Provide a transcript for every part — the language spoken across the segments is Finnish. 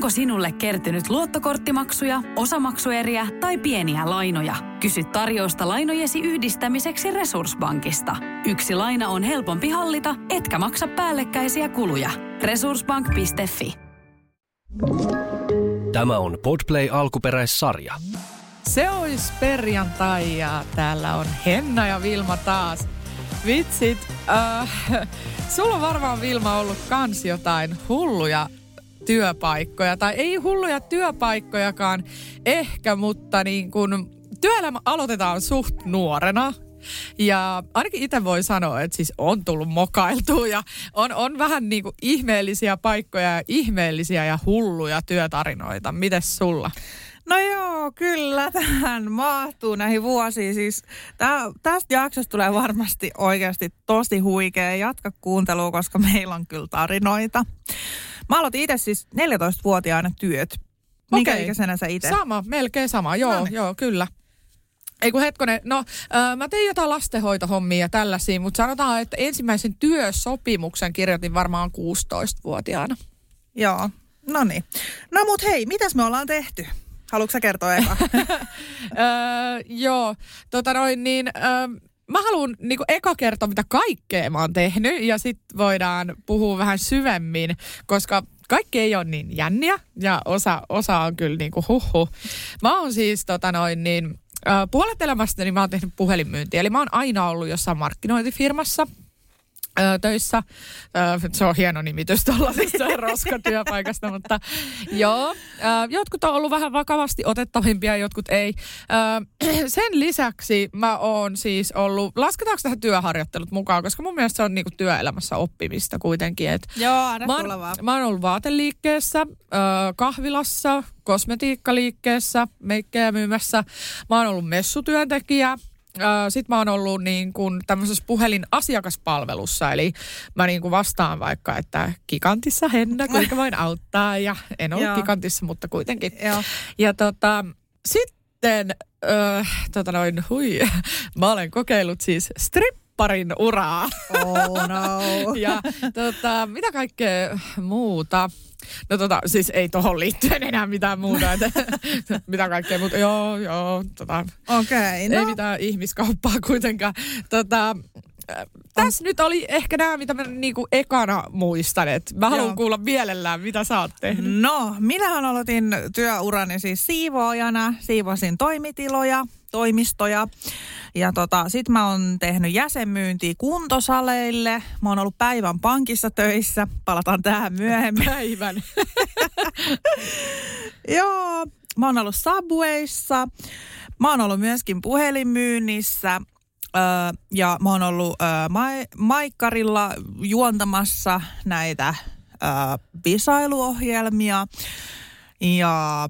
Onko sinulle kertynyt luottokorttimaksuja, osamaksueriä tai pieniä lainoja? Kysy tarjousta lainojesi yhdistämiseksi Resurssbankista. Yksi laina on helpompi hallita, etkä maksa päällekkäisiä kuluja. Resurssbank.fi Tämä on Podplay alkuperäissarja. Se olisi perjantai ja täällä on Henna ja Vilma taas. Vitsit, äh, sulla on varmaan Vilma ollut kans jotain hulluja työpaikkoja. Tai ei hulluja työpaikkojakaan ehkä, mutta niin kun työelämä aloitetaan suht nuorena. Ja ainakin itse voi sanoa, että siis on tullut mokailtua ja on, on vähän niin kuin ihmeellisiä paikkoja ja ihmeellisiä ja hulluja työtarinoita. Mites sulla? No joo, kyllä tähän mahtuu näihin vuosiin. Siis tää, tästä jaksosta tulee varmasti oikeasti tosi huikea. Jatka kuuntelua, koska meillä on kyllä tarinoita. Mä aloitin itse siis 14-vuotiaana työt. Minkä Okei. ikäisenä sä itse? Sama, melkein sama, joo, Noniin. joo, kyllä. Ei kun hetkonen, no äh, mä tein jotain lastenhoitohommia ja tällaisia, mutta sanotaan, että ensimmäisen työsopimuksen kirjoitin varmaan 16-vuotiaana. Joo, no niin. No mut hei, mitäs me ollaan tehty? Haluatko sä kertoa eka? öö, joo, tota noin niin, öö, mä haluan niinku eka kertoa, mitä kaikkea mä oon tehnyt ja sitten voidaan puhua vähän syvemmin, koska kaikki ei ole niin jänniä ja osa, osa on kyllä niinku huhhuh. Mä oon siis tota noin niin, puolet elämästäni mä oon tehnyt puhelinmyyntiä, eli mä oon aina ollut jossain markkinointifirmassa ö, töissä. Ö, se on hieno nimitys tuollaisesta roskatyöpaikasta, mutta joo. Ö, jotkut on ollut vähän vakavasti otettavimpia, jotkut ei. Ö, sen lisäksi mä oon siis ollut, lasketaanko tähän työharjoittelut mukaan, koska mun mielestä se on niinku työelämässä oppimista kuitenkin. Et Joo, anna Mä tulla vaan. oon, mä oon ollut vaateliikkeessä, ö, kahvilassa, kosmetiikkaliikkeessä, meikkejä myymässä. Mä oon ollut messutyöntekijä. Sitten mä oon ollut niin kuin tämmöisessä puhelin asiakaspalvelussa, eli mä niin kuin vastaan vaikka, että Kikantissa Henna, kuinka voin auttaa, ja en ollut Joo. Kikantissa, mutta kuitenkin. Joo. Ja tota, sitten, ö, tota noin, hui, mä olen kokeillut siis stripparin uraa. Oh no. Ja tota, mitä kaikkea muuta? No tota, siis ei tohon liittyen enää mitään muuta. Että, mitä kaikkea muuta? Joo, joo, tota, Okei, no. ei mitään ihmiskauppaa kuitenkaan. Tota, äh, tässä nyt oli ehkä nämä, mitä mä niinku ekana muistan. Et mä haluan Joo. kuulla mielellään, mitä sä oot tehnyt. No, minähän aloitin työurani siis siivoojana, siivosin toimitiloja, toimistoja. Ja tota, sit mä oon tehnyt jäsenmyyntiä kuntosaleille. Mä oon ollut päivän pankissa töissä. Palataan tähän myöhemmin. Päivän. Joo, mä oon ollut Subwayssa. Mä oon ollut myöskin puhelinmyynnissä. Öö, ja mä oon ollut öö, mai, Maikkarilla juontamassa näitä öö, visailuohjelmia. Ja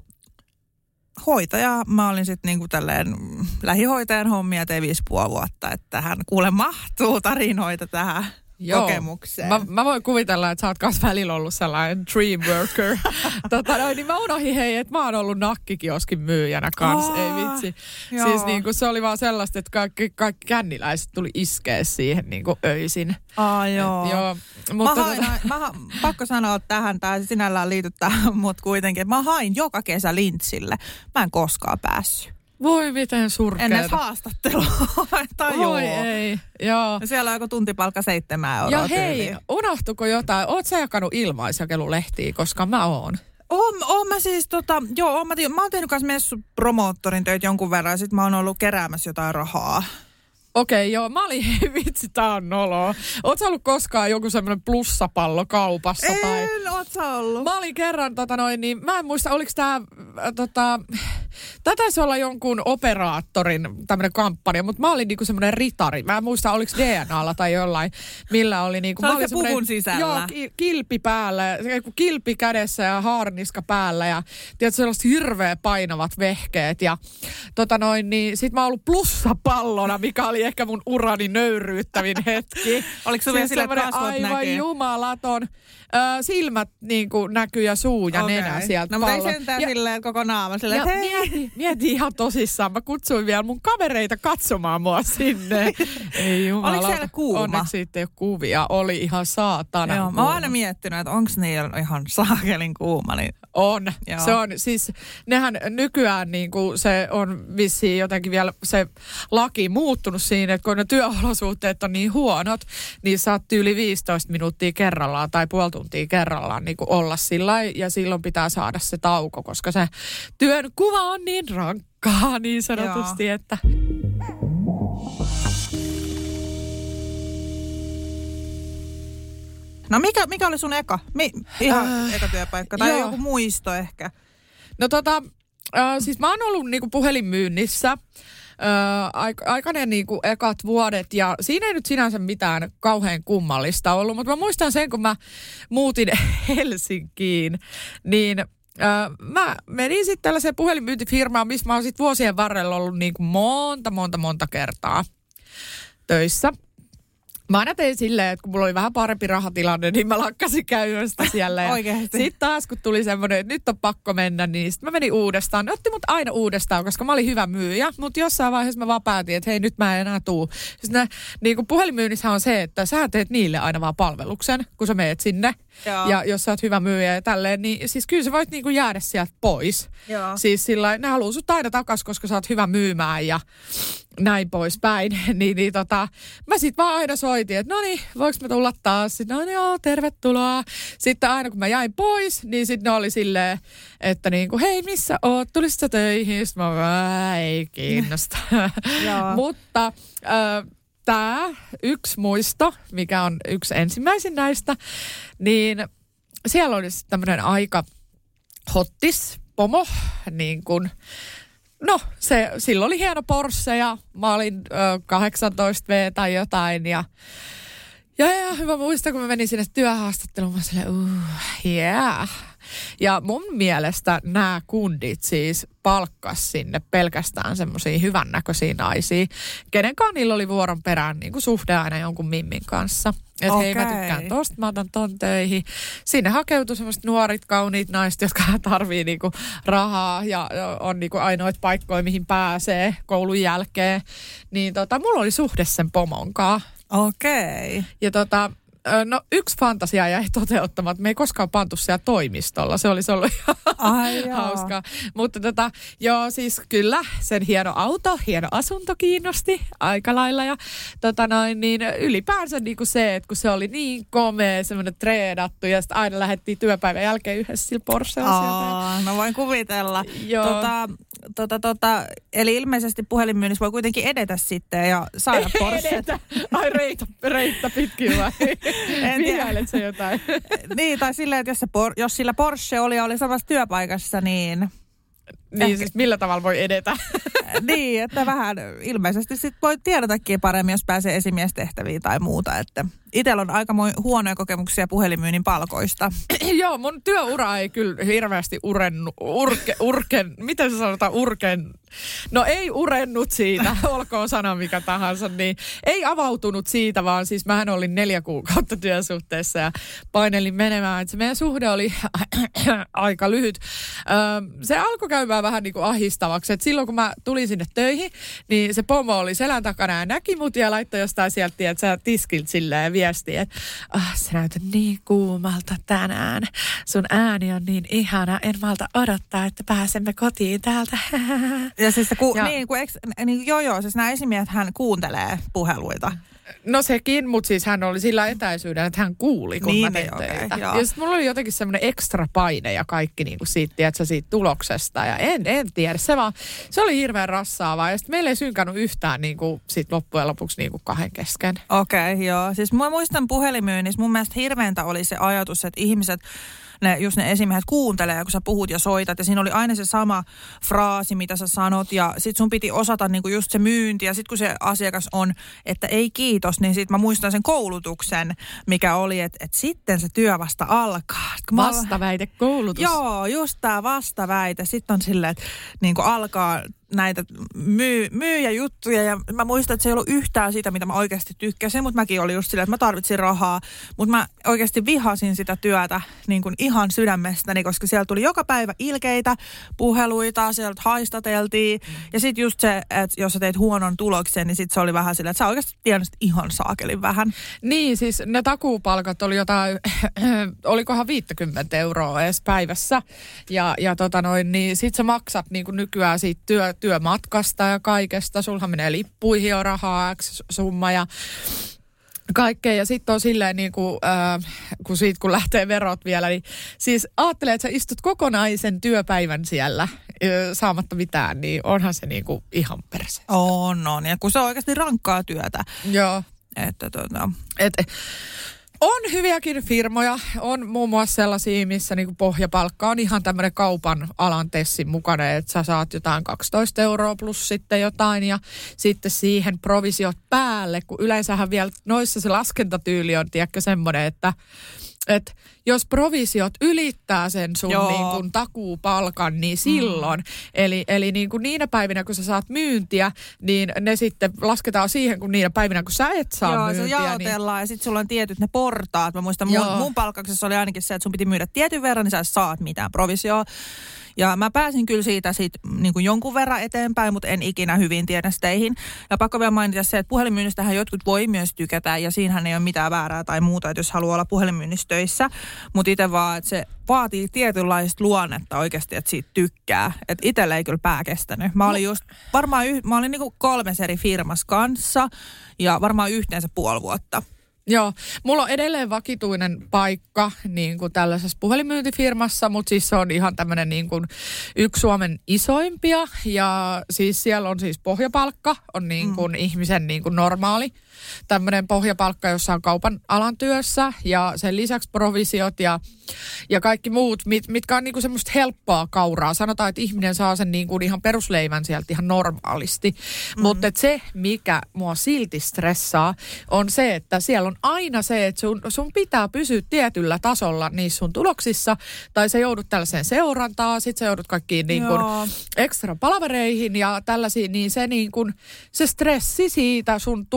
hoitaja, mä olin sitten niinku tälleen lähihoitajan hommia tein viisi puoli vuotta, että tähän kuule mahtuu tarinoita tähän kokemukseen. Mä, mä voin kuvitella, että sä oot kans välillä ollut sellainen dream worker. tota, noin, niin mä unohdin hei, että mä oon ollut nakkikioskin myyjänä kans. Aa, Ei vitsi. joo. Siis niin kuin se oli vaan sellaista, että kaikki, kaikki känniläiset tuli iskeä siihen niin kuin öisin. Aa, joo. Et, joo. Mä Mutta hain, tota, mä, pakko sanoa tähän, tämä sinällään liity tähän, mutta kuitenkin, mä hain joka kesä lintsille. Mä en koskaan päässyt. Voi miten En edes surkeeta. haastattelua. tai Voi joo. ei, joo. Ja Siellä on joku tuntipalkka seitsemän euroa Ja hei, tyyliin. unohtuko jotain? Oot sä jakanut ilmaisjakelulehtiä, koska mä oon. Oon, oon mä siis tota, joo, oon mä, mä oon tehnyt kanssa messupromoottorin töitä jonkun verran ja sit mä oon ollut keräämässä jotain rahaa. Okei, joo. Mä olin, hei vitsi, tää on noloa. Oot sä ollut koskaan joku semmoinen plussapallo kaupassa? Tai... En, oot sä ollut? Mä olin kerran, tota noin, niin mä en muista, oliko tää, äh, tota, tää taisi olla jonkun operaattorin tämmönen kampanja, mutta mä olin niinku semmoinen ritari. Mä en muista, oliko DNAlla tai jollain, millä oli niinku... Sä mä olin puvun semmonen- sisällä. Joo, ki- kilpi päällä, kilpi kädessä ja haarniska päällä ja tiedätkö, sellaiset hirveä painavat vehkeet. Ja tota noin, niin sit mä oon ollut plussapallona, mikä oli ehkä mun urani nöyryyttävin hetki. Oliko se vielä sillä, että aivan näkyy? jumalaton. Ö, silmät niin kuin näkyy ja suu ja Okei. nenä sieltä No mutta ei sentään ja, silleen koko naama. Silleen, ja hei. mieti, mieti ihan tosissaan. Mä kutsuin vielä mun kavereita katsomaan mua sinne. ei jumala. Oliko siellä kuuma? Onneksi siitä ei ole kuvia. Oli ihan saatana Joo, mä kuuma. oon aina miettinyt, että onko niillä ihan saakelin kuuma. Niin, On. Joo. Se on, siis nehän nykyään niin kuin se on vissiin jotenkin vielä se laki muuttunut siinä, että kun ne työolosuhteet on niin huonot, niin saat yli 15 minuuttia kerrallaan tai puoli tuntia kerrallaan niin kuin olla sillä ja silloin pitää saada se tauko, koska se työn kuva on niin rankkaa niin sanotusti, Joo. että No mikä, mikä oli sun eka? Mi, ihan Äh, eka työpaikka tai joo. joku muisto ehkä? No tota, äh, siis mä oon ollut niinku puhelinmyynnissä aik- aika ne niinku ekat vuodet ja siinä ei nyt sinänsä mitään kauhean kummallista ollut, mutta mä muistan sen, kun mä muutin Helsinkiin, niin mä menin sitten tällaiseen puhelinmyyntifirmaan, missä mä oon sit vuosien varrella ollut niinku monta, monta, monta kertaa töissä. Mä aina tein silleen, että kun mulla oli vähän parempi rahatilanne, niin mä lakkasin käymästä siellä. Ja Oikeesti? Sitten taas, kun tuli semmoinen, että nyt on pakko mennä, niin sitten mä menin uudestaan. Ne otti mut aina uudestaan, koska mä olin hyvä myyjä, mutta jossain vaiheessa mä vaan päätin, että hei, nyt mä en enää tuu. Siis ne, niin kuin puhelinmyynnissä on se, että sä teet niille aina vaan palveluksen, kun sä meet sinne. Joo. Ja jos sä oot hyvä myyjä ja tälleen, niin siis kyllä sä voit niin kuin jäädä sieltä pois. Joo. Siis sillä ne haluaa sut aina takas, koska sä oot hyvä myymään ja näin poispäin. niin, niin tota, mä sit vaan aina soitin, että no niin, voiko mä tulla taas? Sitten no niin, joo, tervetuloa. Sitten aina kun mä jäin pois, niin sitten ne oli silleen, että niin kuin, hei, missä oot? Tulisit sä töihin? Sitten mä ei kiinnosta. Mutta äh, tämä yksi muisto, mikä on yksi ensimmäisin näistä, niin siellä oli tämmöinen aika hottis pomo, niin kuin, no se, silloin oli hieno Porsche ja mä olin ö, 18V tai jotain ja ja, ja mä muistan, kun mä menin sinne työhaastatteluun, mä silleen, uh, yeah. Ja mun mielestä nämä kundit siis palkkas sinne pelkästään semmoisia hyvännäköisiä naisia, kenenkaan niillä oli vuoron perään niin kuin suhde aina jonkun mimmin kanssa. Että hei, mä tykkään tosta, mä otan ton töihin. Sinne hakeutui semmoiset nuorit, kauniit naiset, jotka tarvii niinku rahaa ja on niinku ainoit paikkoja, mihin pääsee koulun jälkeen. Niin tota, mulla oli suhde sen pomonkaan. Okei. Ja tota, no yksi fantasia jäi toteuttamatta. Me ei koskaan pantu siellä toimistolla. Se olisi ollut ihan Ai hauskaa. Mutta tota, joo, siis kyllä sen hieno auto, hieno asunto kiinnosti aika lailla. Ja tota noin, niin ylipäänsä niin kuin se, että kun se oli niin komea, semmoinen treenattu ja sitten aina lähdettiin työpäivän jälkeen yhdessä sillä Porschella no voin kuvitella. Joo. Tota, tota, tota, eli ilmeisesti puhelinmyynnissä voi kuitenkin edetä sitten ja saada Porsche. Edetä. Ai reitä, reittä pitkin vai? En tiedä. Vihailet sä jotain? niin, tai silleen, että jos, se por, jos sillä Porsche oli ja oli samassa työpaikassa, niin, niin Ehkä. siis millä tavalla voi edetä? niin että vähän ilmeisesti sit voi tiedatakin paremmin, jos pääsee esimiestehtäviin tai muuta. Että itsellä on aika huonoja kokemuksia puhelinmyynnin palkoista. Joo, mun työura ei kyllä hirveästi urennu, urke, urken, miten se sanotaan, urken, no ei urennut siitä, olkoon sana mikä tahansa, niin ei avautunut siitä, vaan siis mähän olin neljä kuukautta työsuhteessa ja painelin menemään, että se meidän suhde oli aika lyhyt. Se alkoi käymään vähän niin kuin ahistavaksi, että silloin kun mä tulin sinne töihin, niin se pomo oli selän takana ja näki mut ja laittoi jostain sieltä, että sä tiskiltä silleen viestiä, että ah, sä näytät niin kuumalta tänään. Sun ääni on niin ihana, en malta odottaa, että pääsemme kotiin täältä. Ja siis ku, Ja- niin, kun eks, niin, joo joo, siis nämä esimiehet hän kuuntelee puheluita. No sekin, mutta siis hän oli sillä etäisyydellä, että hän kuuli, kun Niin, mä tein okei, töitä. joo. ja sitten mulla oli jotenkin semmoinen ekstra paine ja kaikki niin kuin siitä, tiedätkö, siitä tuloksesta. Ja en, en tiedä, se vaan, se oli hirveän rassaavaa. Ja sitten meillä ei synkannut yhtään niin kuin, sit loppujen lopuksi niin kuin kahden kesken. Okei, okay, joo. Siis mä muistan puhelimyynnissä, mun mielestä hirveintä oli se ajatus, että ihmiset, ne, just ne esimiehet kuuntelee, kun sä puhut ja soitat. Ja siinä oli aina se sama fraasi, mitä sä sanot. Ja sit sun piti osata niinku just se myynti. Ja sit kun se asiakas on, että ei kiitos, niin sit mä muistan sen koulutuksen, mikä oli, että, että sitten se työ vasta alkaa. Kun Vastaväite koulutus. Joo, just tämä vastaväite. Sitten on silleen, että niin alkaa näitä myy, myyjäjuttuja ja mä muistan, että se ei ollut yhtään sitä, mitä mä oikeasti tykkäsin, mutta mäkin olin just silleen, että mä tarvitsin rahaa, mutta mä oikeasti vihasin sitä työtä niin kuin ihan sydämestäni, koska siellä tuli joka päivä ilkeitä puheluita, sieltä haistateltiin ja sitten just se, että jos sä teit huonon tuloksen, niin sitten se oli vähän silleen, että sä oikeasti tienasit ihan saakelin vähän. Niin, siis ne takuupalkat oli jotain, olikohan 50 euroa edes päivässä. Ja, ja tota noin, niin sit sä maksat niin kuin nykyään siitä työ, työmatkasta ja kaikesta. Sulhan menee lippuihin jo rahaa X summa ja kaikkea. Ja sitten on silleen niin kuin, äh, kun siitä kun lähtee verot vielä, niin siis ajattelee, että sä istut kokonaisen työpäivän siellä äh, saamatta mitään, niin onhan se niin kuin ihan perse. On, on. Ja kun se on oikeasti rankkaa työtä. Joo. Että tota, Et, on hyviäkin firmoja. On muun muassa sellaisia, missä niinku pohjapalkka on ihan tämmöinen kaupan alan tessin mukainen, että sä saat jotain 12 euroa plus sitten jotain ja sitten siihen provisiot päälle, kun yleensähän vielä noissa se laskentatyyli on, tiedätkö, semmoinen, että että jos provisiot ylittää sen sun Joo. niin kun takuupalkan, niin silloin, mm. eli, eli niin kuin niinä päivinä, kun sä saat myyntiä, niin ne sitten lasketaan siihen, kun niinä päivinä, kun sä et saa Joo, se myyntiä. niin, jaotellaan ja sitten sulla on tietyt ne portaat. Mä muistan, mun, Joo. mun palkkauksessa oli ainakin se, että sun piti myydä tietyn verran, niin sä saat mitään provisioa. Ja mä pääsin kyllä siitä sit, niin kuin jonkun verran eteenpäin, mutta en ikinä hyvin tiedä steihin. Ja pakko vielä mainita se, että puhelinmyynnistähän jotkut voi myös tykätä ja siinähän ei ole mitään väärää tai muuta, että jos haluaa olla puhelinmyynnissä töissä. Mutta itse vaan, että se vaatii tietynlaista luonnetta oikeasti, että siitä tykkää. Että itselle ei kyllä pää kestänyt. Mä olin just varmaan, yh, mä olin niinku kolmes eri firmas kanssa ja varmaan yhteensä puoli vuotta. Joo, mulla on edelleen vakituinen paikka niin kuin tällaisessa puhelinmyyntifirmassa, mutta siis se on ihan tämmöinen niin kuin yksi Suomen isoimpia ja siis siellä on siis pohjapalkka, on niin kuin mm. ihmisen niin kuin normaali tämmöinen pohjapalkka, jossa on kaupan alan työssä ja sen lisäksi provisiot ja, ja kaikki muut, mit, mitkä on niin kuin semmoista helppoa kauraa. Sanotaan, että ihminen saa sen niin kuin ihan perusleivän sieltä ihan normaalisti, mm. mutta se, mikä mua silti stressaa, on se, että siellä on aina se, että sun, sun pitää pysyä tietyllä tasolla niissä sun tuloksissa, tai sä joudut tällaiseen seurantaan, sit sä joudut kaikkiin niin kuin ekstra palavereihin ja tällaisiin, niin se, niin kuin, se stressi siitä sun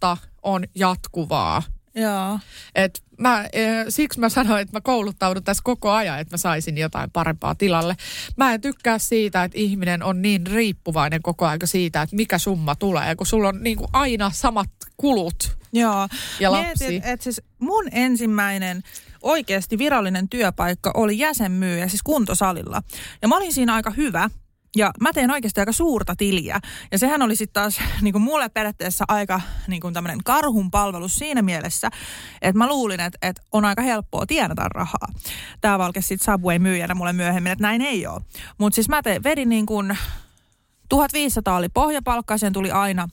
tulosta on jatkuvaa. Joo. Et mä, e, siksi mä sanoin, että mä kouluttaudun tässä koko ajan, että mä saisin jotain parempaa tilalle. Mä en tykkää siitä, että ihminen on niin riippuvainen koko ajan siitä, että mikä summa tulee, kun sulla on niin kuin aina samat kulut. Joo. Ja Mietin, lapsi. että siis mun ensimmäinen oikeasti virallinen työpaikka oli jäsenmyyjä, siis kuntosalilla. Ja mä olin siinä aika hyvä. Ja mä tein oikeasti aika suurta tiliä. Ja sehän oli sitten taas niin kuin mulle periaatteessa aika niin kuin tämmöinen karhun palvelus siinä mielessä, että mä luulin, että, että on aika helppoa tienata rahaa. Tämä valkesi sitten Subway myyjänä mulle myöhemmin, että näin ei ole. Mutta siis mä tein, vedin niin kuin 1500 oli pohjapalkka, sen tuli aina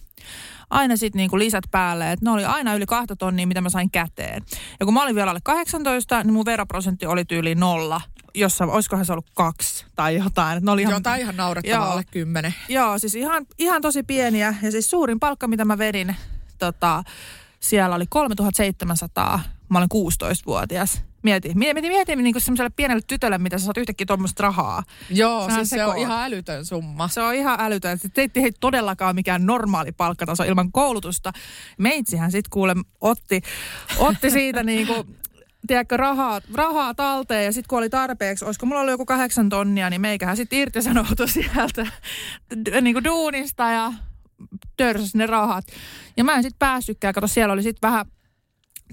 aina sitten niinku lisät päälle. Et ne oli aina yli kahta tonnia, mitä mä sain käteen. Ja kun mä olin vielä alle 18, niin mun veroprosentti oli tyyli nolla. Jossa, olisikohan se ollut kaksi tai jotain. Ne oli ihan, Jotain ihan naurettavaa Joo. alle kymmenen. Joo, siis ihan, ihan tosi pieniä. Ja siis suurin palkka, mitä mä vedin, tota, siellä oli 3700. Mä olen 16-vuotias. Mieti, mieti, mieti niin kuin semmoiselle pienelle tytölle, mitä sä saat yhtäkkiä tuommoista rahaa. Joo, Sehän siis se on ihan älytön summa. Se on ihan älytön. Se ei, ei todellakaan mikään normaali palkkataso ilman koulutusta. Meitsihän sitten kuule otti, otti siitä niinku, tiedätkö, rahaa, rahaa talteen ja sitten kun oli tarpeeksi, olisiko mulla ollut joku kahdeksan tonnia, niin meikähän sitten irtisanoutui sieltä d- niinku duunista ja törsäsi ne rahat. Ja mä en sitten päässytkään, kato siellä oli sitten vähän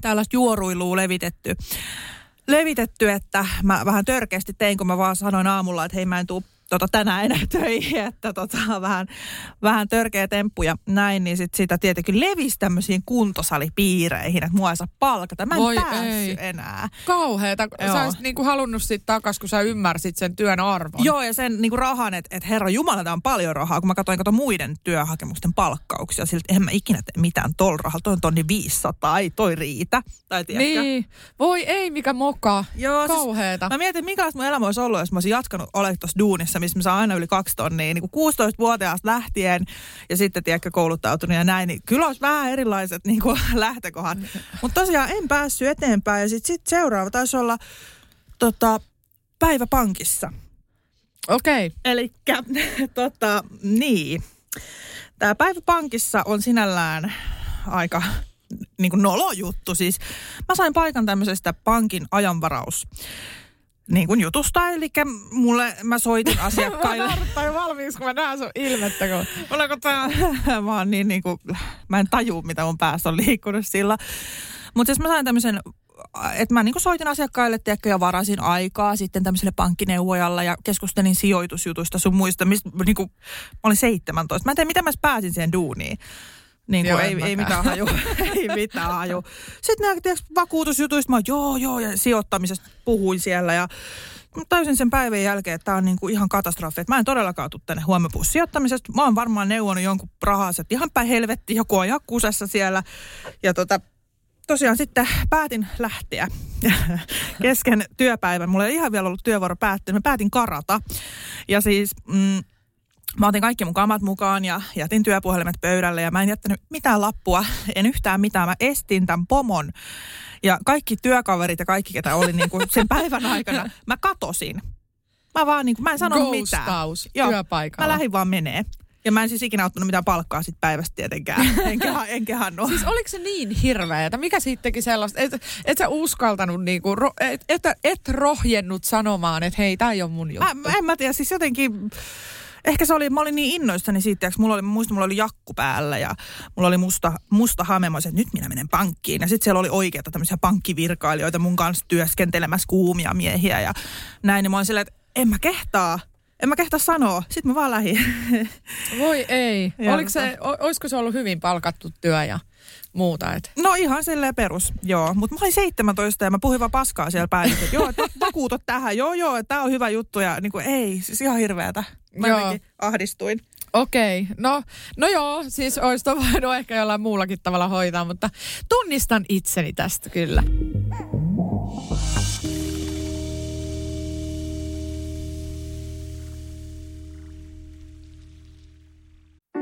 tällaista juoruilua levitetty levitetty, että mä vähän törkeästi tein, kun mä vaan sanoin aamulla, että hei mä en tuu tota, tänään enää töihin, että tota, vähän, vähän törkeä temppu ja näin, niin sit sitä tietenkin levisi tämmöisiin kuntosalipiireihin, että mua ei saa palkata. Mä en Voi ei. enää. Kauheeta. Joo. Sä olisit niinku halunnut sit takas, kun sä ymmärsit sen työn arvon. Joo, ja sen niin kuin rahan, että et herra Jumala, tämä on paljon rahaa. Kun mä katsoin kato muiden työhakemusten palkkauksia, siltä en mä ikinä tee mitään tol rahalla. Toi on tonni 500, ei toi riitä. Tai tiedätkö? Niin. Voi ei, mikä moka. Joo, siis Kauheeta. Mä mietin, minkälaista mun elämä olisi ollut, jos mä olisin jatkanut olemaan tuossa duunissa, missä mä saan aina yli kaksi tonnia, niin kuin 16-vuotiaasta lähtien ja sitten tiedätkö kouluttautunut ja näin, niin kyllä olisi vähän erilaiset niin kuin lähtökohdat. Mutta tosiaan en päässyt eteenpäin ja sitten sit seuraava taisi olla tota, päiväpankissa. Okei. Okay. Eli tota, niin. Tämä päivä pankissa on sinällään aika niin kuin nolo juttu. Siis mä sain paikan tämmöisestä pankin ajanvaraus niin kuin jutusta, eli mulle mä soitin asiakkaille. mä valmiiksi, kun mä näen sun ilmettä. Kun... Mulla kun tää, mä oon niin, niin kuin, mä en taju, mitä mun päässä on liikkunut sillä. Mutta siis mä sain tämmöisen että mä niin soitin asiakkaille tiedätkö, ja varasin aikaa sitten tämmöiselle pankkineuvojalle ja keskustelin sijoitusjutuista sun muista. Mistä, niin kuin, mä olin 17. Mä en tiedä, miten mä pääsin siihen duuniin. Niin kuin, joo, ei, ei mitään haju. ei mitään haju. Sitten nämä tiedätkö, vakuutusjutuista, mä joo, joo, ja sijoittamisesta puhuin siellä. Ja täysin sen päivän jälkeen, että tämä on niinku ihan katastrofi. Että mä en todellakaan tule tänne huomenpuus sijoittamisesta. Mä oon varmaan neuvonut jonkun rahaa, että ihan päin helvetti, joku on ihan kusessa siellä. Ja tota, tosiaan sitten päätin lähteä kesken työpäivän. Mulla ei ihan vielä ollut työvuoro päättynyt. Mä päätin karata. Ja siis... Mm, Mä otin kaikki mun kamat mukaan ja jätin työpuhelimet pöydälle ja mä en jättänyt mitään lappua, en yhtään mitään. Mä estin tämän pomon ja kaikki työkaverit ja kaikki, ketä oli niin kuin sen päivän aikana, mä katosin. Mä vaan niin kuin, mä en sanonut Ghostaus mitään. Joo, työpaikalla. Mä lähdin vaan menee. Ja mä en siis ikinä ottanut mitään palkkaa sit päivästä tietenkään. Enkä, enkä hannu. Siis oliko se niin hirveätä? Mikä siitä teki sellaista? Et, et sä uskaltanut, niinku, et, et, et rohjennut sanomaan, että hei, tää ei ole mun juttu. Mä, en mä tiedä, siis jotenkin ehkä se oli, mä olin niin innoissani siitä, että mulla oli, mä muistan, mulla oli jakku päällä ja mulla oli musta, musta hame, mä että nyt minä menen pankkiin. Ja sitten siellä oli oikeita tämmöisiä pankkivirkailijoita mun kanssa työskentelemässä kuumia miehiä ja näin. Ja mä olin silleen, että en mä kehtaa, en mä kehtaa sanoa. Sitten mä vaan lähdin. Voi ei. Oliko se, olisiko se ollut hyvin palkattu työ ja muuta? Et? No ihan silleen perus, joo. Mutta mä olin 17 ja mä puhuin vaan paskaa siellä päin. Että joo, vakuutot tähän. Joo, joo, että tää on hyvä juttu. Ja niin kuin, ei, siis ihan hirveätä. Mä joo. ahdistuin. Okei, okay. no, no joo, siis olisi voinut ehkä jollain muullakin tavalla hoitaa, mutta tunnistan itseni tästä kyllä.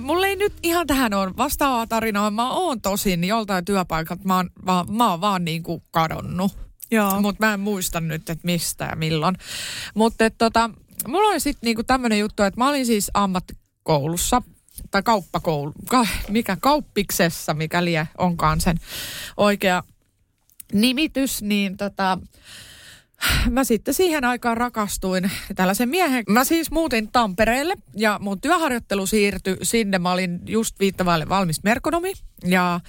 mulla ei nyt ihan tähän ole vastaavaa tarinaa. Mä oon tosin joltain työpaikalta, mä oon, mä, mä oon vaan niin kuin kadonnut. Mutta mä en muista nyt, että mistä ja milloin. Mutta tota, mulla oli sitten niinku tämmöinen juttu, että mä olin siis ammattikoulussa tai kauppakoulu, ka, mikä kauppiksessa, mikäli onkaan sen oikea nimitys, niin tota, mä sitten siihen aikaan rakastuin tällaisen miehen. Mä siis muutin Tampereelle ja mun työharjoittelu siirtyi sinne. Mä olin just viittavaille valmis merkonomi ja äh,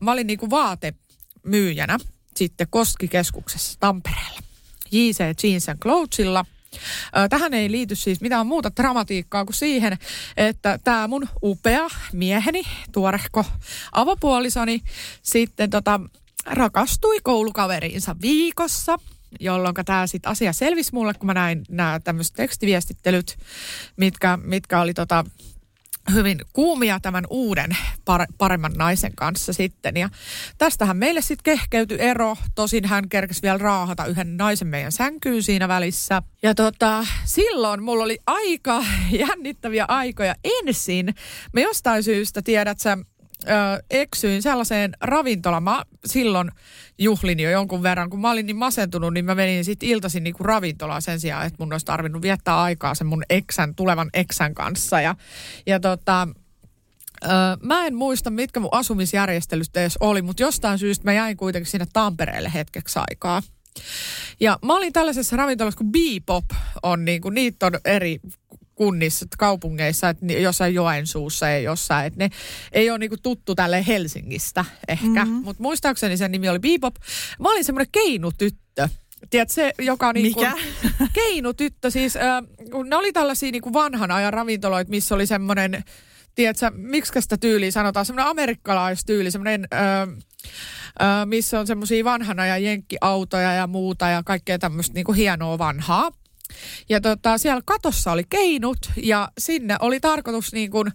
mä olin niinku vaatemyyjänä sitten Koskikeskuksessa Tampereella. JC Jeans and Clothesilla. Äh, tähän ei liity siis mitään muuta dramatiikkaa kuin siihen, että tämä mun upea mieheni, tuorehko avopuolisoni, sitten tota, rakastui koulukaveriinsa viikossa – jolloin tämä sit asia selvisi mulle, kun mä näin nämä tämmöiset tekstiviestittelyt, mitkä, mitkä oli tota, hyvin kuumia tämän uuden par- paremman naisen kanssa sitten. Ja tästähän meille sitten kehkeytyi ero. Tosin hän kerkesi vielä raahata yhden naisen meidän sänkyyn siinä välissä. Ja tota, silloin mulla oli aika jännittäviä aikoja ensin. Me jostain syystä, tiedät sä, ö, eksyin sellaiseen ravintolaan. Mä silloin juhlin jo jonkun verran. Kun mä olin niin masentunut, niin mä menin sitten iltaisin niinku ravintolaan sen sijaan, että mun olisi tarvinnut viettää aikaa sen mun eksän, tulevan eksän kanssa. Ja, ja tota, Öö, mä en muista, mitkä mun asumisjärjestelyt edes oli, mutta jostain syystä mä jäin kuitenkin sinne Tampereelle hetkeksi aikaa. Ja mä olin tällaisessa ravintolassa, kun Bebop on, niin kuin, niitä on eri kunnissa, kaupungeissa, että jossain Joensuussa ja jossain, että ne ei ole niinku tuttu tälle Helsingistä ehkä, mm-hmm. mutta muistaakseni sen nimi oli Bebop. Mä olin semmoinen keinutyttö. Tiedät, se, joka niinku, Mikä? keinutyttö, siis äh, ne oli tällaisia niinku vanhan ajan ravintoloita, missä oli semmoinen, tiedätkö, miksi sitä tyyliä sanotaan, semmoinen amerikkalaistyyli, semmoinen... Äh, ö, missä on semmoisia vanhana ja jenkkiautoja ja muuta ja kaikkea tämmöistä niinku hienoa vanhaa. Ja tota, siellä katossa oli keinut ja sinne oli tarkoitus niin kuin,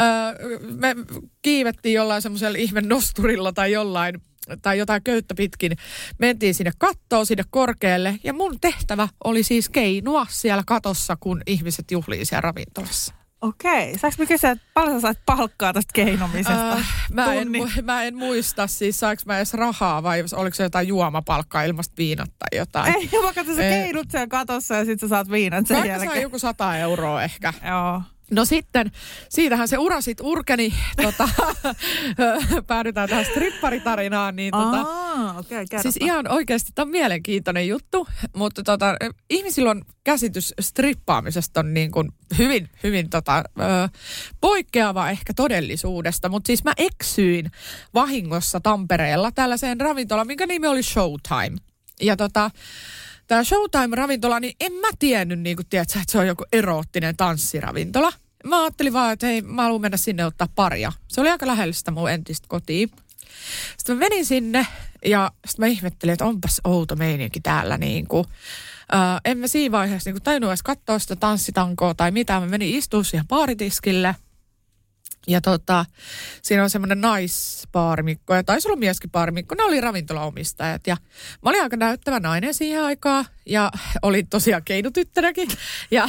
öö, me kiivettiin jollain semmoisella ihme nosturilla tai jollain tai jotain köyttä pitkin. Mentiin sinne kattoon, sinne korkealle ja mun tehtävä oli siis keinua siellä katossa, kun ihmiset juhlii siellä ravintolassa. Okei. Saanko mä kysyä, että paljon sä sait palkkaa tästä keinomisesta? Äh, mä, en, mu- mä en muista siis, saanko mä edes rahaa vai oliko se jotain juomapalkkaa ilmasta viinat tai jotain. Ei, mä katsoin, sä keinut siellä katossa ja sit sä saat viinat sen Vaikka jälkeen. sai joku 100 euroa ehkä. Joo. No sitten, siitähän se ura sit urkeni, tota, päädytään tähän stripparitarinaan, niin tota, Aa, okay, Siis ihan oikeasti, tämä on mielenkiintoinen juttu, mutta tota, ihmisillä on käsitys strippaamisesta on niin kuin hyvin, hyvin tota, ö, poikkeava ehkä todellisuudesta, mutta siis mä eksyin vahingossa Tampereella tällaiseen ravintolaan, minkä nimi oli Showtime. Ja tota, tämä Showtime-ravintola, niin en mä tiennyt, niin kuin, että se on joku eroottinen tanssiravintola. Mä ajattelin vaan, että hei, mä haluan mennä sinne ottaa paria. Se oli aika lähellä sitä mun entistä kotiin. Sitten mä menin sinne ja sitten mä ihmettelin, että onpas outo meininki täällä niin kuin. Ää, en mä siinä vaiheessa niin tajunnut edes katsoa sitä tanssitankoa tai mitä. Mä menin istumaan siihen baaritiskille. Ja tota, siinä on semmoinen naisbaarimikko ja taisi olla mieskin baarimikko. Ne oli ravintolaomistajat ja mä olin aika näyttävä nainen siihen aikaan ja olin tosiaan keinutyttönäkin. Ja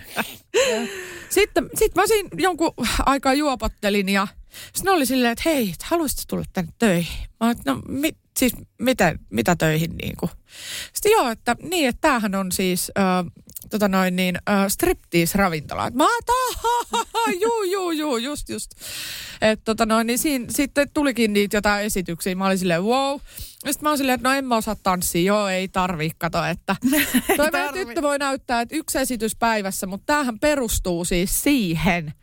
sitten sit mä siinä jonkun aikaa juopottelin ja sitten oli silleen, että hei, haluaisitko tulla tänne töihin? Mä oon, no mit, siis mitä, mitä töihin niin kuin? Sitten joo, että niin, että tämähän on siis äh, tota noin niin, äh, striptease-ravintola. Et Mä juu, juu, juu, just, just. Että tota noin, niin siinä sitten tulikin niitä jotain esityksiä. Mä olin silleen, wow. Sitten mä oon silleen, että no en mä osaa tanssia. Joo, ei tarvii, kato, että toi meidän tarvi. tyttö voi näyttää, että yksi esitys päivässä, mutta tämähän perustuu siis siihen,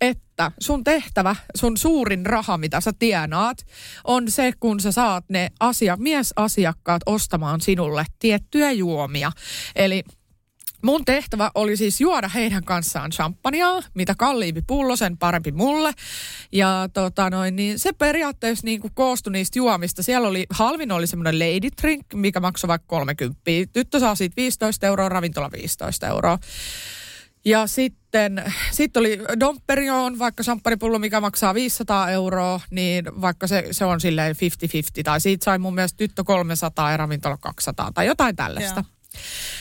että sun tehtävä, sun suurin raha, mitä sä tienaat, on se, kun sä saat ne asia, miesasiakkaat ostamaan sinulle tiettyjä juomia. Eli Mun tehtävä oli siis juoda heidän kanssaan champagnea, mitä kalliimpi pullo, sen parempi mulle. Ja tota noin, niin se periaatteessa niin kuin koostui niistä juomista. Siellä oli, halvin oli semmoinen lady drink, mikä maksoi vaikka 30. Tyttö saa siitä 15 euroa, ravintola 15 euroa. Ja sitten sit oli Domperioon, vaikka champagnepullo, mikä maksaa 500 euroa, niin vaikka se, se on silleen 50-50. Tai siitä sai mun mielestä tyttö 300 ja ravintola 200 tai jotain tällaista. Joo.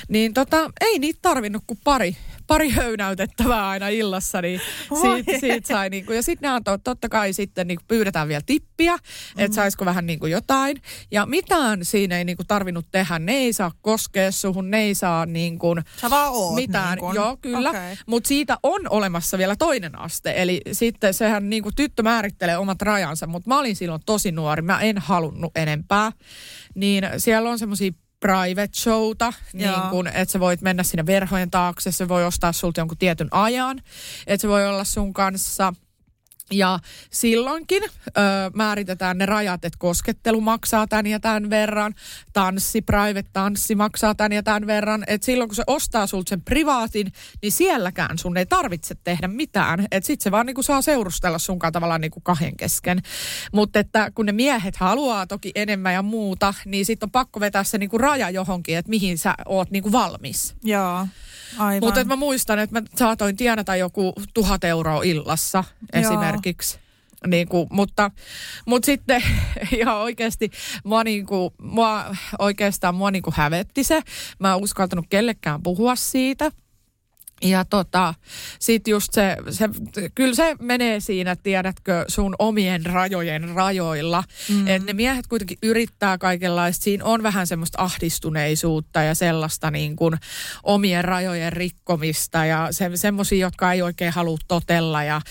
Niin tota, ei niitä tarvinnut kuin pari, pari höynäytettävää aina illassa, niin siitä, siitä sai niinku, ja sitten ne antoi, totta kai sitten niinku pyydetään vielä tippiä, mm. että saisiko vähän niinku jotain. Ja mitään siinä ei niinku tarvinnut tehdä, ne ei saa koskea suhun, ne ei saa niinku Sä vaan oot mitään. niin kun. Joo, kyllä. Okei. Mutta siitä on olemassa vielä toinen aste. Eli sitten sehän niinku tyttö määrittelee omat rajansa, mutta mä olin silloin tosi nuori, mä en halunnut enempää. Niin siellä on semmoisia private showta, niin kun, että sä voit mennä sinne verhojen taakse, se voi ostaa sulta jonkun tietyn ajan, että se voi olla sun kanssa ja silloinkin ö, määritetään ne rajat, että koskettelu maksaa tämän ja tämän verran, tanssi, private tanssi maksaa tämän ja tämän verran. Että silloin kun se ostaa sulta sen privaatin, niin sielläkään sun ei tarvitse tehdä mitään. Että sit se vaan niinku saa seurustella sunkaan tavallaan niinku kahden kesken. Mutta että kun ne miehet haluaa toki enemmän ja muuta, niin sitten on pakko vetää se niinku raja johonkin, että mihin sä oot niinku valmis. Joo. Mutta mä muistan, että mä saatoin tienata joku tuhat euroa illassa Joo. esimerkiksi. Niin kuin, mutta, mutta sitten ihan oikeasti mua, niin kuin, mua oikeastaan mua niin kuin hävetti se. Mä en uskaltanut kellekään puhua siitä. Ja tota, sit just se, se, kyllä se menee siinä, tiedätkö, sun omien rajojen rajoilla. Mm. Että ne miehet kuitenkin yrittää kaikenlaista. Siinä on vähän semmoista ahdistuneisuutta ja sellaista niin kuin omien rajojen rikkomista ja se, semmoisia, jotka ei oikein halua totella. Ja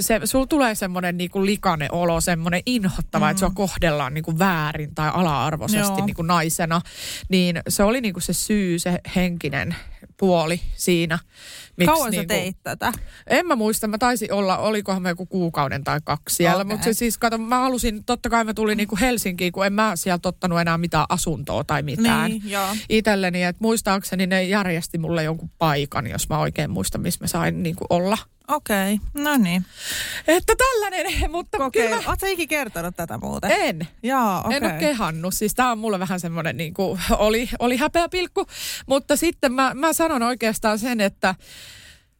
se, sulla tulee semmoinen niin kuin likainen olo, semmoinen inhottava, mm. että sua kohdellaan niin kuin väärin tai ala-arvoisesti Joo. niin kuin naisena. Niin se oli niin kuin se syy, se henkinen puoli siinä. Miksi Kauan sä niinku- teit tätä? En mä muista, mä taisin olla, olikohan me joku kuukauden tai kaksi siellä. Okei. Mutta se siis, kato, mä halusin, totta kai mä tulin niinku Helsinkiin, kun en mä sieltä ottanut enää mitään asuntoa tai mitään Niin, joo. itselleni. Että muistaakseni ne järjesti mulle jonkun paikan, jos mä oikein muistan, missä mä sain niinku olla. Okei, okay. no niin. Että tällainen, mutta Okei, kyllä okay. Oletko ikin kertonut tätä muuten? En. Joo, okei. En ole kehannut. Siis tää on mulle vähän semmoinen, niin kuin, oli, oli häpeä pilkku. Mutta sitten mä, mä sanon oikeastaan sen, että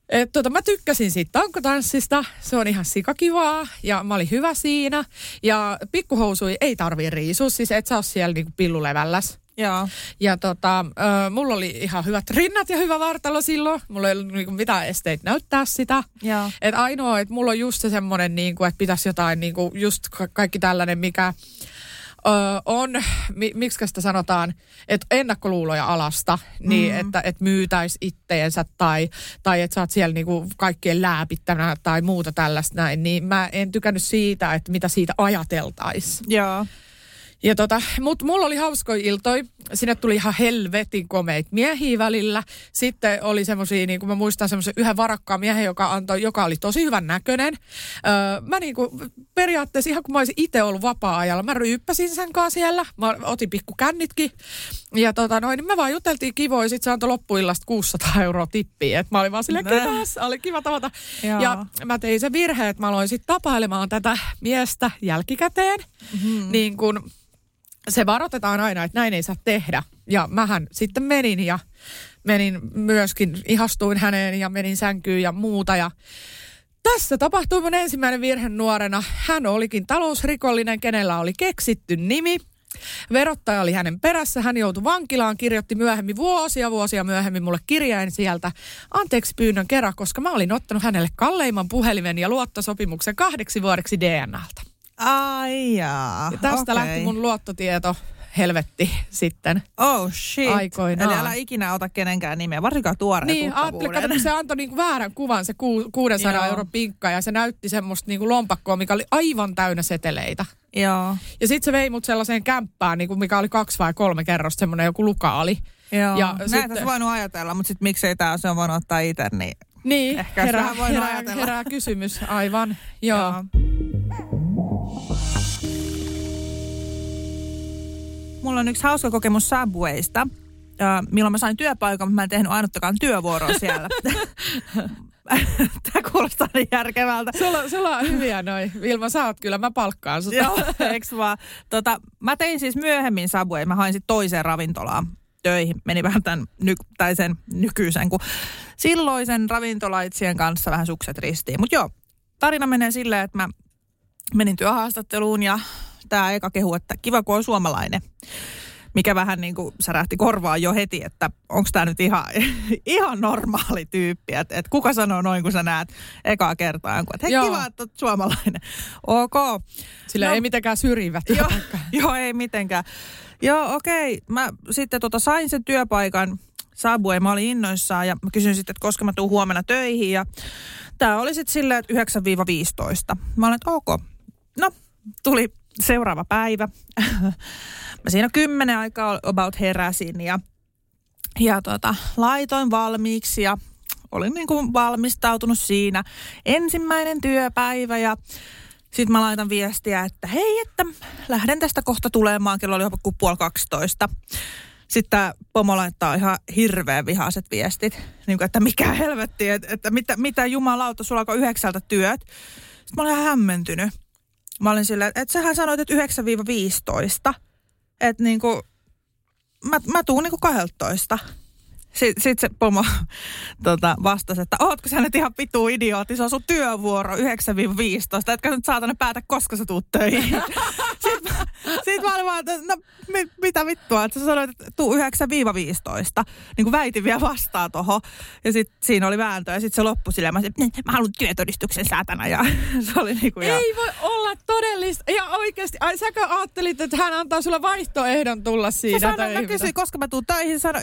et tota, mä tykkäsin siitä tankotanssista, se on ihan sikakivaa ja mä olin hyvä siinä. Ja pikkuhousui ei tarvii riisua, siis et sä ole siellä niinku pillulevälläs. Joo. Ja tota, äh, mulla oli ihan hyvät rinnat ja hyvä vartalo silloin. Mulla ei ollut niinku mitään esteitä näyttää sitä. Joo. Et ainoa, että mulla on just se semmoinen, niinku, että pitäisi jotain, niinku, just ka- kaikki tällainen, mikä ö, on, mi, miksi sitä sanotaan, että ennakkoluuloja alasta, niin mm. että et myytäisi itteensä tai, tai että sä oot siellä niinku kaikkien lääpittämänä tai muuta tällaista näin, niin mä en tykännyt siitä, että mitä siitä ajateltaisiin. Joo. Ja tota, mut mulla oli hauskoja iltoi. Sinne tuli ihan helvetin komeit miehiä välillä. Sitten oli semmosia, niin kuin mä muistan semmoisen yhden varakkaan miehen, joka, antoi, joka oli tosi hyvän näköinen. Öö, mä niin kuin, periaatteessa ihan kun mä olisin itse ollut vapaa-ajalla, mä ryyppäsin sen kanssa siellä. Mä otin pikku kännitkin. Ja tota noin, niin me vaan juteltiin kivoja. Sitten se antoi loppuillasta 600 euroa tippiä. Et mä olin vaan silleen, kiitos, oli kiva tavata. Joo. Ja mä tein sen virhe, että mä aloin sitten tapailemaan tätä miestä jälkikäteen. Mm-hmm. Niin kun se varoitetaan aina, että näin ei saa tehdä. Ja mähän sitten menin ja menin myöskin, ihastuin häneen ja menin sänkyyn ja muuta. Ja tässä tapahtui mun ensimmäinen virhe nuorena. Hän olikin talousrikollinen, kenellä oli keksitty nimi. Verottaja oli hänen perässä, hän joutui vankilaan, kirjoitti myöhemmin vuosia vuosia myöhemmin mulle kirjeen sieltä anteeksi pyynnön kerran, koska mä olin ottanut hänelle kalleimman puhelimen ja luottosopimuksen kahdeksi vuodeksi DNAlta. Ai jaa. Ja tästä okei. lähti mun luottotieto helvetti sitten. Oh shit. Aikoinaan. Eli älä ikinä ota kenenkään nimeä, varsinkaan tuoreen Niin, ajattelin, kun se antoi niinku väärän kuvan, se ku, 600 Joo. euron pinkka, ja se näytti semmoista niinku lompakkoa, mikä oli aivan täynnä seteleitä. Joo. Ja sitten se vei mut sellaiseen kämppään, niinku, mikä oli kaksi vai kolme kerrosta, semmoinen joku lukaali. Joo. Ja Näin sitten- voinut ajatella, mutta sitten miksei tämä se on voinut ottaa itse, niin Niin, Ehkä herää, herää, ajatella. herää kysymys, aivan. Joo. Joo. Mulla on yksi hauska kokemus Subwaysta, milloin mä sain työpaikan, mutta mä en tehnyt ainuttakaan työvuoroa siellä. Tämä kuulostaa niin järkevältä. Sulla, sulla on hyviä noin. Vilma, sä oot kyllä, mä palkkaan sut. Joo, eiks vaan. Tota, mä tein siis myöhemmin Subway, mä hain sitten toiseen ravintolaan töihin. Meni vähän tämän ny- tai sen nykyisen, kun silloisen ravintolaitsien kanssa vähän sukset ristiin. Mutta joo, tarina menee silleen, että mä menin työhaastatteluun ja tämä eka kehu, että kiva kun on suomalainen. Mikä vähän niin kuin särähti korvaan jo heti, että onko tämä nyt ihan, ihan normaali tyyppi. Että et kuka sanoo noin, kun sä näet ekaa kertaa jonkun, että hei Joo. kiva, että oot suomalainen. Ok. Sillä No. ei mitenkään syrjivä Joo, työpaikka. joo, ei mitenkään. Joo, okei. Mä sitten tota sain sen työpaikan Subway, mä olin innoissaan ja mä kysyin sitten, että koska mä tuun huomenna töihin ja tää oli sitten silleen, että 9-15. Mä olin, että ok. No, tuli seuraava päivä. mä siinä kymmenen aikaa about heräsin ja, ja tota, laitoin valmiiksi ja olin niin kuin valmistautunut siinä. Ensimmäinen työpäivä ja sitten mä laitan viestiä, että hei, että lähden tästä kohta tulemaan. Kello oli jopa puoli 12. Sitten tämä pomo laittaa ihan hirveän vihaiset viestit. Niin kuin, että mikä helvetti, että, että mitä, mitä jumalauta, sulla alkoi yhdeksältä työt. Sitten mä olin ihan hämmentynyt. Mä olin silleen, että sähän sanoit, että 9-15. Että niin kuin, mä, mä tuun niin kuin 12. Sitten sit se pomo tota, vastasi, että ootko sä nyt ihan pitu idiootti, se on sun työvuoro 9-15, etkä nyt saatana päätä, koska sä tuut töihin. Sitten mä, sit mä olin vaan, että no mit, mitä vittua, että sä sanoit, että tuu 9-15. Niin kuin väitin vielä vastaa toho. Ja sitten siinä oli vääntö ja sitten se loppui silleen, mä, sanoin, että mä haluan työtodistuksen saatana. Ja se oli niin kuin Ei voi olla todellista. Ja oikeasti, ai säkö ajattelit, että hän antaa sulle vaihtoehdon tulla siinä sanoi, mä töihin? kysyin, koska mä tuun töihin, sano 9-15.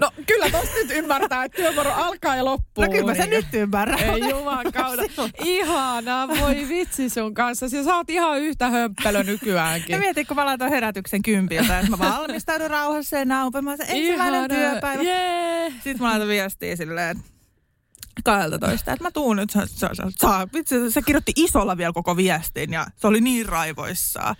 No kyllä tosta nyt ymmärtää, että työvuoro alkaa ja loppuu. No kyllä mä sen Niinkö? nyt ymmärrän. Ei juman kautta. Ihanaa, voi vitsi sun kanssa. Ja sä oot ihan yhtä hömppälö Ja nykyäänkin. mietin, kun mä laitoin herätyksen kympiltä, että mä valmistaudun rauhassa ja naupen. Mä sanoin, ensimmäinen työpäivä. Jee. Sitten mä laitoin viestiä silleen 12, että mä tuun nyt. Saa, saa, saa. Vitsi, se kirjoitti isolla vielä koko viestin ja se oli niin raivoissaan.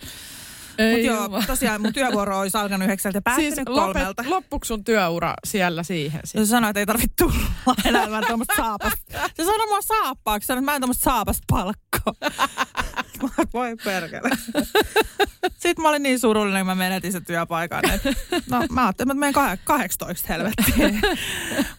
Ei Mutta joo, jumala. tosiaan mun työvuoro olisi alkanut yhdeksältä ja päättynyt Siis kolmelta. lopet, loppuksi sun työura siellä siihen? Se Siis. sanoi, että ei tarvitse tulla enää mä en tuommoista saapasta. Se sanoi mua saappaaksi, että mä en tuommoista saapasta palkkoa. Voi perkele. Sitten mä olin niin surullinen, kun mä menetin sen työpaikan. Et, no mä ajattelin, että menen kah- 18 helvettiin.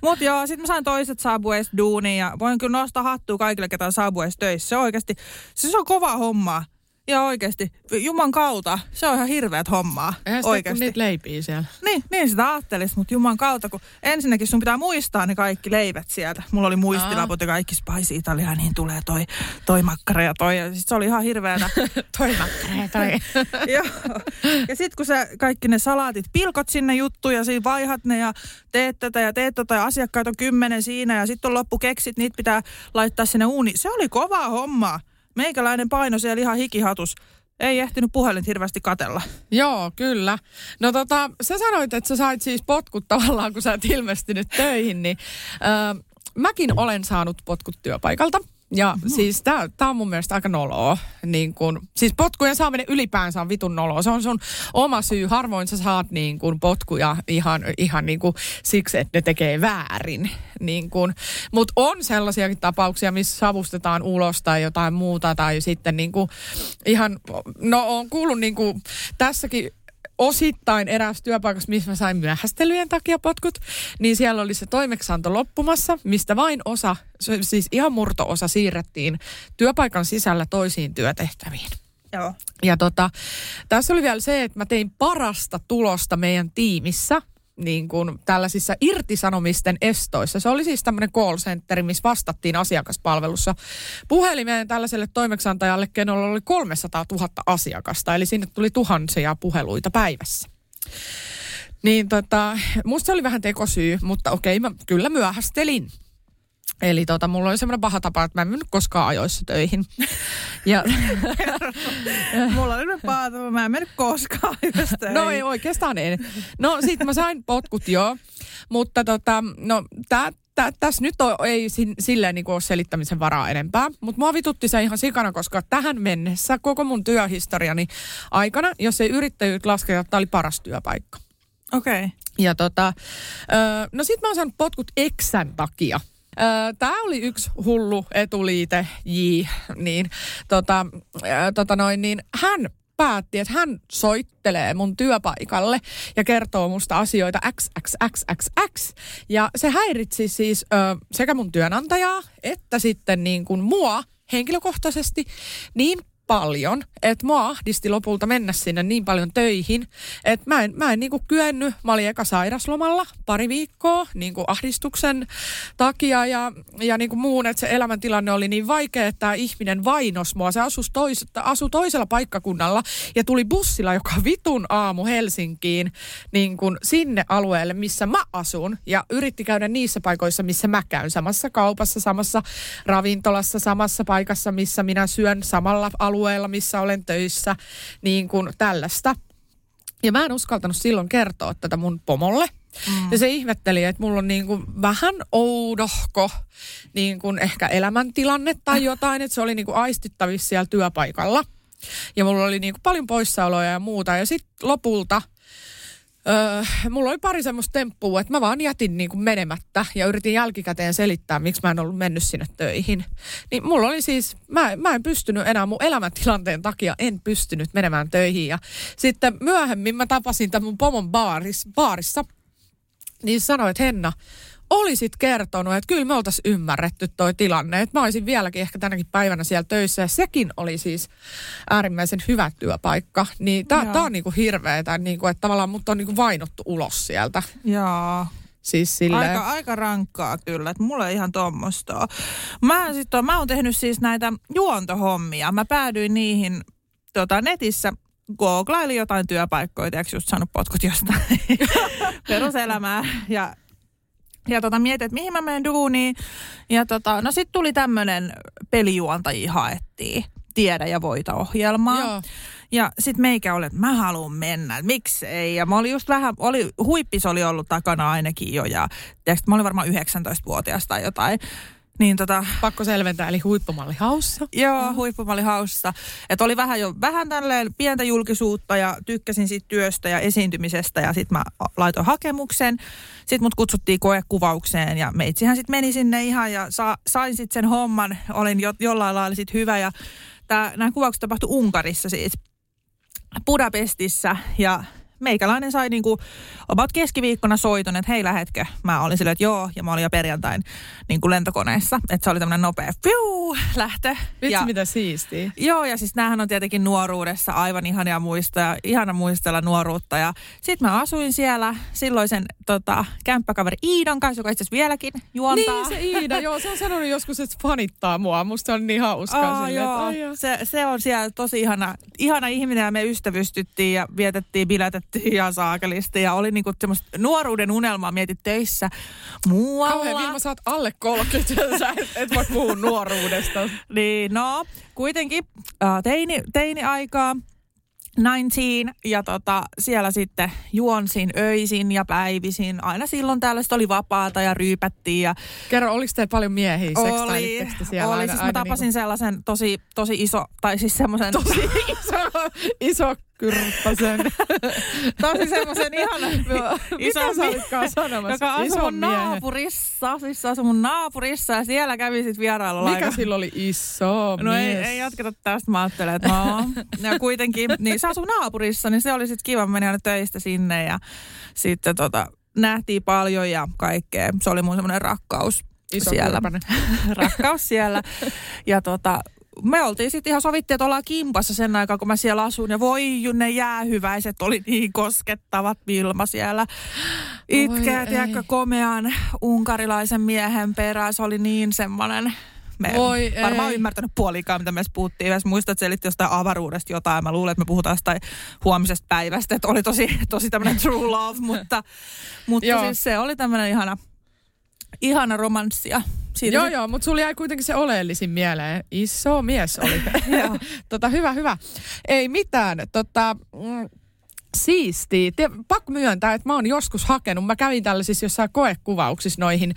Mut joo, sitten mä sain toiset Subways duuniin ja voin kyllä nostaa hattua kaikille, ketä on Subways töissä. Se on oikeasti, se on kova homma. Ja oikeasti, Juman kautta, se on ihan hirveät hommaa. Eihän sitä kun oikeasti. niitä leipiä siellä. Niin, niin sitä ajattelisi, mutta juman kautta, kun ensinnäkin sun pitää muistaa ne kaikki leivät sieltä. Mulla oli muistilaput ja kaikki Spice Italia, niin tulee toi, toi makkara ja toi. Ja sit se oli ihan hirveätä. toi makkara, toi. Joo. Ja sitten kun sä kaikki ne salaatit pilkot sinne juttuja, siinä vaihat ne ja teet tätä ja teet tota ja asiakkaita on kymmenen siinä ja sitten on loppukeksit, niitä pitää laittaa sinne uuni. Se oli kova homma. Meikäläinen paino siellä ihan hikihatus. Ei ehtinyt puhelin hirveästi katella. Joo, kyllä. No tota, sä sanoit, että sä sait siis potkut tavallaan, kun sä et ilmestynyt töihin, niin öö, mäkin olen saanut potkut työpaikalta. Ja mm. siis tää on mun mielestä aika noloa. Niin kun, siis potkujen saaminen ylipäänsä on vitun noloa. Se on sun oma syy. Harvoin sä saat niin kun potkuja ihan, ihan niin kun siksi, että ne tekee väärin. Niin kun. Mut on sellaisiakin tapauksia, missä savustetaan ulos tai jotain muuta. Tai sitten niin kun ihan, no on kuullut niin kun tässäkin osittain eräs työpaikassa, missä mä sain myöhästelyjen takia potkut, niin siellä oli se toimeksianto loppumassa, mistä vain osa, siis ihan murto-osa siirrettiin työpaikan sisällä toisiin työtehtäviin. Joo. Ja tota, tässä oli vielä se, että mä tein parasta tulosta meidän tiimissä, niin kuin tällaisissa irtisanomisten estoissa. Se oli siis tämmöinen call center, missä vastattiin asiakaspalvelussa puhelimeen tällaiselle toimeksiantajalle, kenellä oli 300 000 asiakasta. Eli sinne tuli tuhansia puheluita päivässä. Niin tota, musta se oli vähän tekosyy, mutta okei, mä kyllä myöhästelin. Eli tota, mulla oli semmoinen paha tapa, että mä en mennyt koskaan ajoissa töihin. Ja, Mulla oli nyt paata, mä en mennyt koskaan yöstä. No ei oikeastaan en. No sit mä sain potkut joo, mutta tota, no tää, tää, tässä nyt on, ei silleen niin ole selittämisen varaa enempää, mutta mua vitutti se ihan sikana, koska tähän mennessä koko mun työhistoriani aikana, jos ei yrittäjyyt lasketa, tämä oli paras työpaikka. Okei. Okay. Ja tota, no sit mä oon saanut potkut Exän takia. Tämä oli yksi hullu etuliite, J, niin, tota, tota noin, niin hän päätti, että hän soittelee mun työpaikalle ja kertoo musta asioita XXXXX. Ja se häiritsi siis ö, sekä mun työnantajaa että sitten niin kuin mua henkilökohtaisesti niin paljon, että mua ahdisti lopulta mennä sinne niin paljon töihin, että mä en, mä en niinku kyennyt, mä olin eka sairaslomalla pari viikkoa niinku ahdistuksen takia ja, ja niinku muun, että se elämäntilanne oli niin vaikea, että tämä ihminen vainos mua. Se asui, tois, asui toisella paikkakunnalla ja tuli bussilla joka vitun aamu Helsinkiin niin kuin sinne alueelle, missä mä asun ja yritti käydä niissä paikoissa, missä mä käyn. Samassa kaupassa, samassa ravintolassa, samassa paikassa, missä minä syön samalla alueella, missä olen töissä, niin kuin tällaista. Ja mä en uskaltanut silloin kertoa tätä mun pomolle. Mm. Ja se ihmetteli, että mulla on niin kuin vähän oudohko niin kuin ehkä elämäntilanne tai jotain, että se oli niin kuin aistittavissa siellä työpaikalla. Ja mulla oli niin kuin paljon poissaoloja ja muuta. Ja sitten lopulta Öö, mulla oli pari semmoista temppua, että mä vaan jätin niin kuin menemättä ja yritin jälkikäteen selittää, miksi mä en ollut mennyt sinne töihin. Niin mulla oli siis, mä, mä en pystynyt enää mun elämäntilanteen takia, en pystynyt menemään töihin. Ja sitten myöhemmin mä tapasin tämän mun pomon baaris, baarissa, niin se sanoi, että Henna, olisit kertonut, että kyllä me oltaisiin ymmärretty toi tilanne. Että mä olisin vieläkin ehkä tänäkin päivänä siellä töissä. Ja sekin oli siis äärimmäisen hyvä työpaikka. Niin tää, Joo. tää on niinku hirveetä, niinku, että tavallaan mut on niinku vainottu ulos sieltä. Joo. Siis silleen. Aika, aika rankkaa kyllä, että mulla ei ihan tuommoista. Mä, sit on, mä oon tehnyt siis näitä juontohommia. Mä päädyin niihin tota, netissä googlailin jotain työpaikkoja, tiedätkö just saanut potkut jostain peruselämää ja ja tota, mietin, että mihin mä menen duuniin. Ja tota, no sitten tuli tämmöinen pelijuontajia haettiin. Tiedä ja voita ohjelmaa. Joo. Ja sitten meikä oli, että mä haluan mennä, miksei. Ja mä olin just vähän, oli, huippis oli ollut takana ainakin jo. Ja tiedätkö, mä olin varmaan 19-vuotias tai jotain. Niin tota, Pakko selventää, eli huippumalli haussa. Joo, huippumalli haussa. Että oli vähän jo vähän tälleen pientä julkisuutta ja tykkäsin siitä työstä ja esiintymisestä ja sitten mä laitoin hakemuksen. Sitten mut kutsuttiin koekuvaukseen ja meitsihän sitten meni sinne ihan ja sa, sain sitten sen homman. Olin jo, jollain lailla sit hyvä ja nämä kuvaukset tapahtui Unkarissa siis. Budapestissa ja meikäläinen sai niinku about keskiviikkona soiton, että hei lähetkö? Mä olin silleen, että joo, ja mä olin jo perjantain niinku lentokoneessa. Että se oli tämmöinen nopea fiu, lähtö. Vitsi, ja, mitä siistiä. Joo, ja siis näähän on tietenkin nuoruudessa aivan ihania muistoja, ihana muistella nuoruutta. Ja sit mä asuin siellä silloisen tota, kämppäkaveri Iidon kanssa, joka itse vieläkin juontaa. Niin se Iida, joo, se on sanonut joskus, että fanittaa mua. Musta se on niin hauskaa. Aa, silleen, että joo. ai joo. Se, se on siellä tosi ihana, ihana ihminen ja me ystävystyttiin ja vietettiin, biletettiin ihan saakelisti. Ja oli niinku semmoista nuoruuden unelmaa mietit töissä muualla. Kauhean Vilma, sä oot alle 30, sä et, et voi puhua nuoruudesta. Niin, no, kuitenkin teini, teini-aikaa. 19 ja tota, siellä sitten juonsin öisin ja päivisin. Aina silloin tällaista oli vapaata ja ryypättiin ja Kerro, oliko teillä paljon miehiä? oli, siellä oli aina, siis mä aina tapasin niinku, sellaisen tosi, tosi iso, tai siis semmoisen tosi iso, iso kyrppäsen. tosi semmoisen ihanan Mitä sä sanomassa? joka asui mun naapurissa, siis se asui mun naapurissa ja siellä kävi sit vierailulla Mikä aika- sillä oli iso No ei, mies? ei jatketa tästä, mä ajattelen, että no. Ja kuitenkin, niin se asui naapurissa, niin se oli sitten kiva, mennä aina töistä sinne ja sitten tota, nähtiin paljon ja kaikkea. Se oli mun semmoinen rakkaus Iso siellä. rakkaus siellä. Ja tota, me oltiin sitten ihan sovittiin, että ollaan kimpassa sen aikaa, kun mä siellä asun. Ja voi ne jäähyväiset oli niin koskettavat Vilma siellä. Itkee, ei. tiedätkö, komean unkarilaisen miehen perään. Se oli niin semmoinen... Me Voi varmaan ei. ymmärtänyt puolikaan, mitä me puhuttiin. Mä muistan, että selitti jostain avaruudesta jotain. Mä luulen, että me puhutaan jostain huomisesta päivästä. Että oli tosi, tosi tämmöinen true love, mutta, mutta Joo. siis se oli tämmöinen ihana, ihana romanssia. Siitä Joo, se- joo, mutta sulla jäi kuitenkin se oleellisin mieleen. Iso mies oli. Tota, hyvä, hyvä. Ei mitään. Tota, mm, siistiä. Te, pakko myöntää, että mä oon joskus hakenut. Mä kävin tällaisissa jossain koekuvauksissa noihin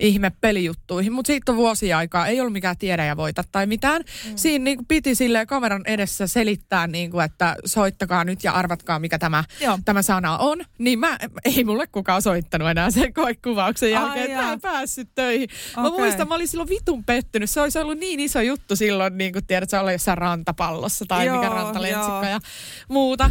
ihme pelijuttuihin, mutta siitä on vuosia aikaa. Ei ollut mikään tiedä ja voita tai mitään. Mm. Siinä niin piti sille kameran edessä selittää, niin kuin, että soittakaa nyt ja arvatkaa, mikä tämä, Joo. tämä sana on. Niin mä, ei mulle kukaan soittanut enää sen koekuvauksen jälkeen, että mä en päässyt töihin. Mä Okei. muistan, mä olin silloin vitun pettynyt. Se olisi ollut niin iso juttu silloin, niin kuin tiedät, sä olla jossain rantapallossa tai Joo, mikä rantalentsikka joo. ja muuta.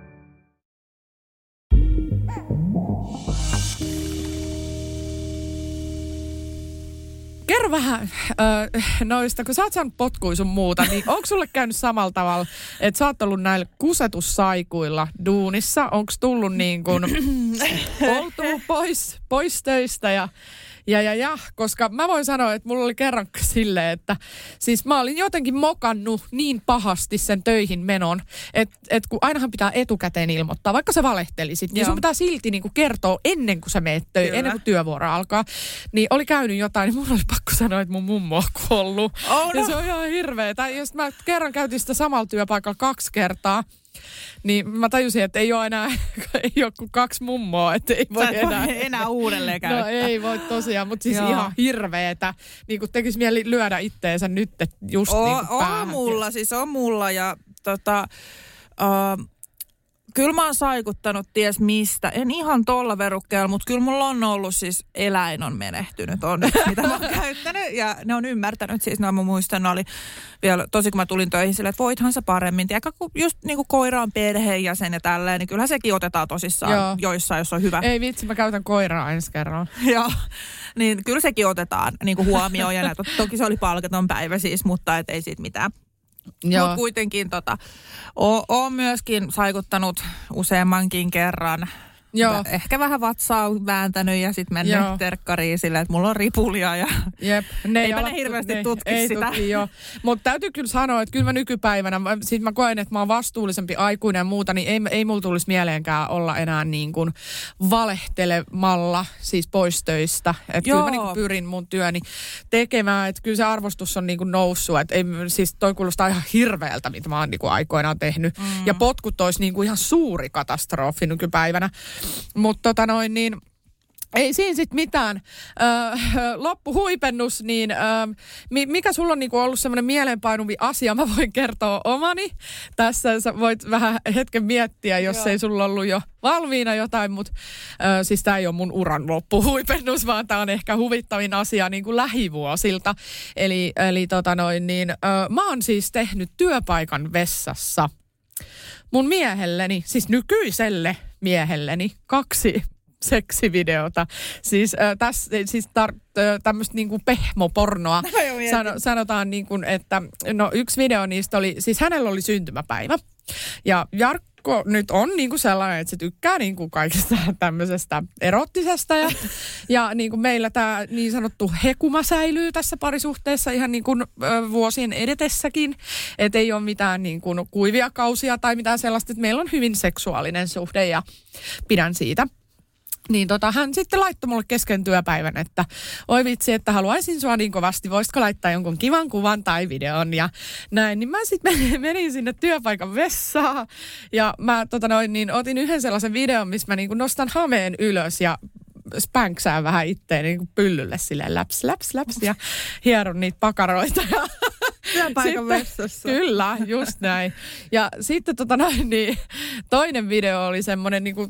Kerro vähän ö, noista, kun sä oot saanut potkuja sun muuta, niin onko sulle käynyt samalla tavalla, että sä oot ollut näillä kusetussaikuilla duunissa? Onko tullut niin kuin oltu pois, pois töistä ja ja, ja, ja, koska mä voin sanoa, että mulla oli kerran silleen, että siis mä olin jotenkin mokannut niin pahasti sen töihin menon, että et kun ainahan pitää etukäteen ilmoittaa, vaikka sä valehtelisit, niin Joo. sun pitää silti niinku kertoa ennen kuin sä meet töihin, Kyllä. ennen kuin työvuoro alkaa. Niin oli käynyt jotain, niin mulla oli pakko sanoa, että mun mummo on kuollut. Oh, Ja no. se on ihan hirveä. Tai jos mä kerran käytin sitä samalla työpaikalla kaksi kertaa, niin mä tajusin, että ei ole enää ei ole kuin kaksi mummoa, että ei voi enää. enää uudelleen käyttää. No ei voi tosiaan, mutta siis Joo. ihan hirveetä. Niin kuin tekisi mieli lyödä itteensä nyt just O, niin kuin on mulla, siis on mulla ja tota, uh, kyllä mä oon saikuttanut ties mistä. En ihan tolla verukkeella, mutta kyllä mulla on ollut siis eläin on menehtynyt on, mitä mä oon käyttänyt. Ja ne on ymmärtänyt siis, no mä muistan, ne oli vielä, tosi kun mä tulin töihin silleen, että voithan sä paremmin. Tiedätkö, kun just niin kuin koira on perheenjäsen ja tälleen, niin kyllähän sekin otetaan tosissaan Joo. joissain, jos on hyvä. Ei vitsi, mä käytän koiraa ensi kerralla. Joo, niin kyllä sekin otetaan niin kuin huomioon. Ja näitä, toki se oli palkaton päivä siis, mutta et ei siitä mitään. Mutta kuitenkin tota, o- oon myöskin saikuttanut useammankin kerran Joo. Ehkä vähän vatsaa on vääntänyt ja sitten mennyt Joo. terkkariin silleen, että mulla on ripulia ja Jep. Ne Eipä ne hirveästi ne- tutki ei sitä. Tutki, joo. Mutta täytyy kyllä sanoa, että kyllä mä nykypäivänä, mä- sit mä koen, että mä oon vastuullisempi aikuinen ja muuta, niin ei, ei mulla tulisi mieleenkään olla enää niin kuin valehtelemalla siis pois töistä. Että kyllä mä niin kuin pyrin mun työni tekemään, että kyllä se arvostus on niin kuin noussut. Että ei, siis toi kuulostaa ihan hirveältä, mitä mä oon niin kuin aikoinaan tehnyt. Mm. Ja potkut olisi niin kuin ihan suuri katastrofi nykypäivänä. Mutta tota noin niin... Ei siinä sitten mitään. Öö, loppuhuipennus, niin öö, mi- mikä sulla on niinku ollut semmoinen mieleenpainuvi asia? Mä voin kertoa omani. Tässä sä voit vähän hetken miettiä, jos Joo. ei sulla ollut jo valmiina jotain, mutta öö, siis tämä ei ole mun uran loppuhuipennus, vaan tämä on ehkä huvittavin asia niin kuin lähivuosilta. Eli, eli tota noin, niin, öö, mä oon siis tehnyt työpaikan vessassa mun miehelleni, siis nykyiselle miehelleni, kaksi seksivideota. Siis, äh, täs, siis tar, äh, tämmöistä niinku pehmopornoa. Sano, sanotaan niin kuin, että no yksi video niistä oli, siis hänellä oli syntymäpäivä. Ja Jarkko nyt on niin kuin sellainen, että se tykkää niin kuin kaikesta tämmöisestä erottisesta. Ja, ja niin kuin meillä tämä niin sanottu hekuma säilyy tässä parisuhteessa ihan niin kuin vuosien edetessäkin. Että ei ole mitään niin kuin kuivia kausia tai mitään sellaista, että meillä on hyvin seksuaalinen suhde ja pidän siitä. Niin tota, hän sitten laittoi mulle kesken työpäivän, että oi vitsi, että haluaisin sua niin kovasti, voisitko laittaa jonkun kivan kuvan tai videon ja näin. Niin mä sitten menin, menin sinne työpaikan vessaan ja mä tota noin, niin otin yhden sellaisen videon, missä mä niin kuin nostan hameen ylös ja spänksään vähän itteeni niin pyllylle silleen läps, läps, läps ja hieron niitä pakaroita. Ja työpaikan vessassa. Kyllä, just näin. Ja sitten tota noin, niin toinen video oli semmoinen niin kuin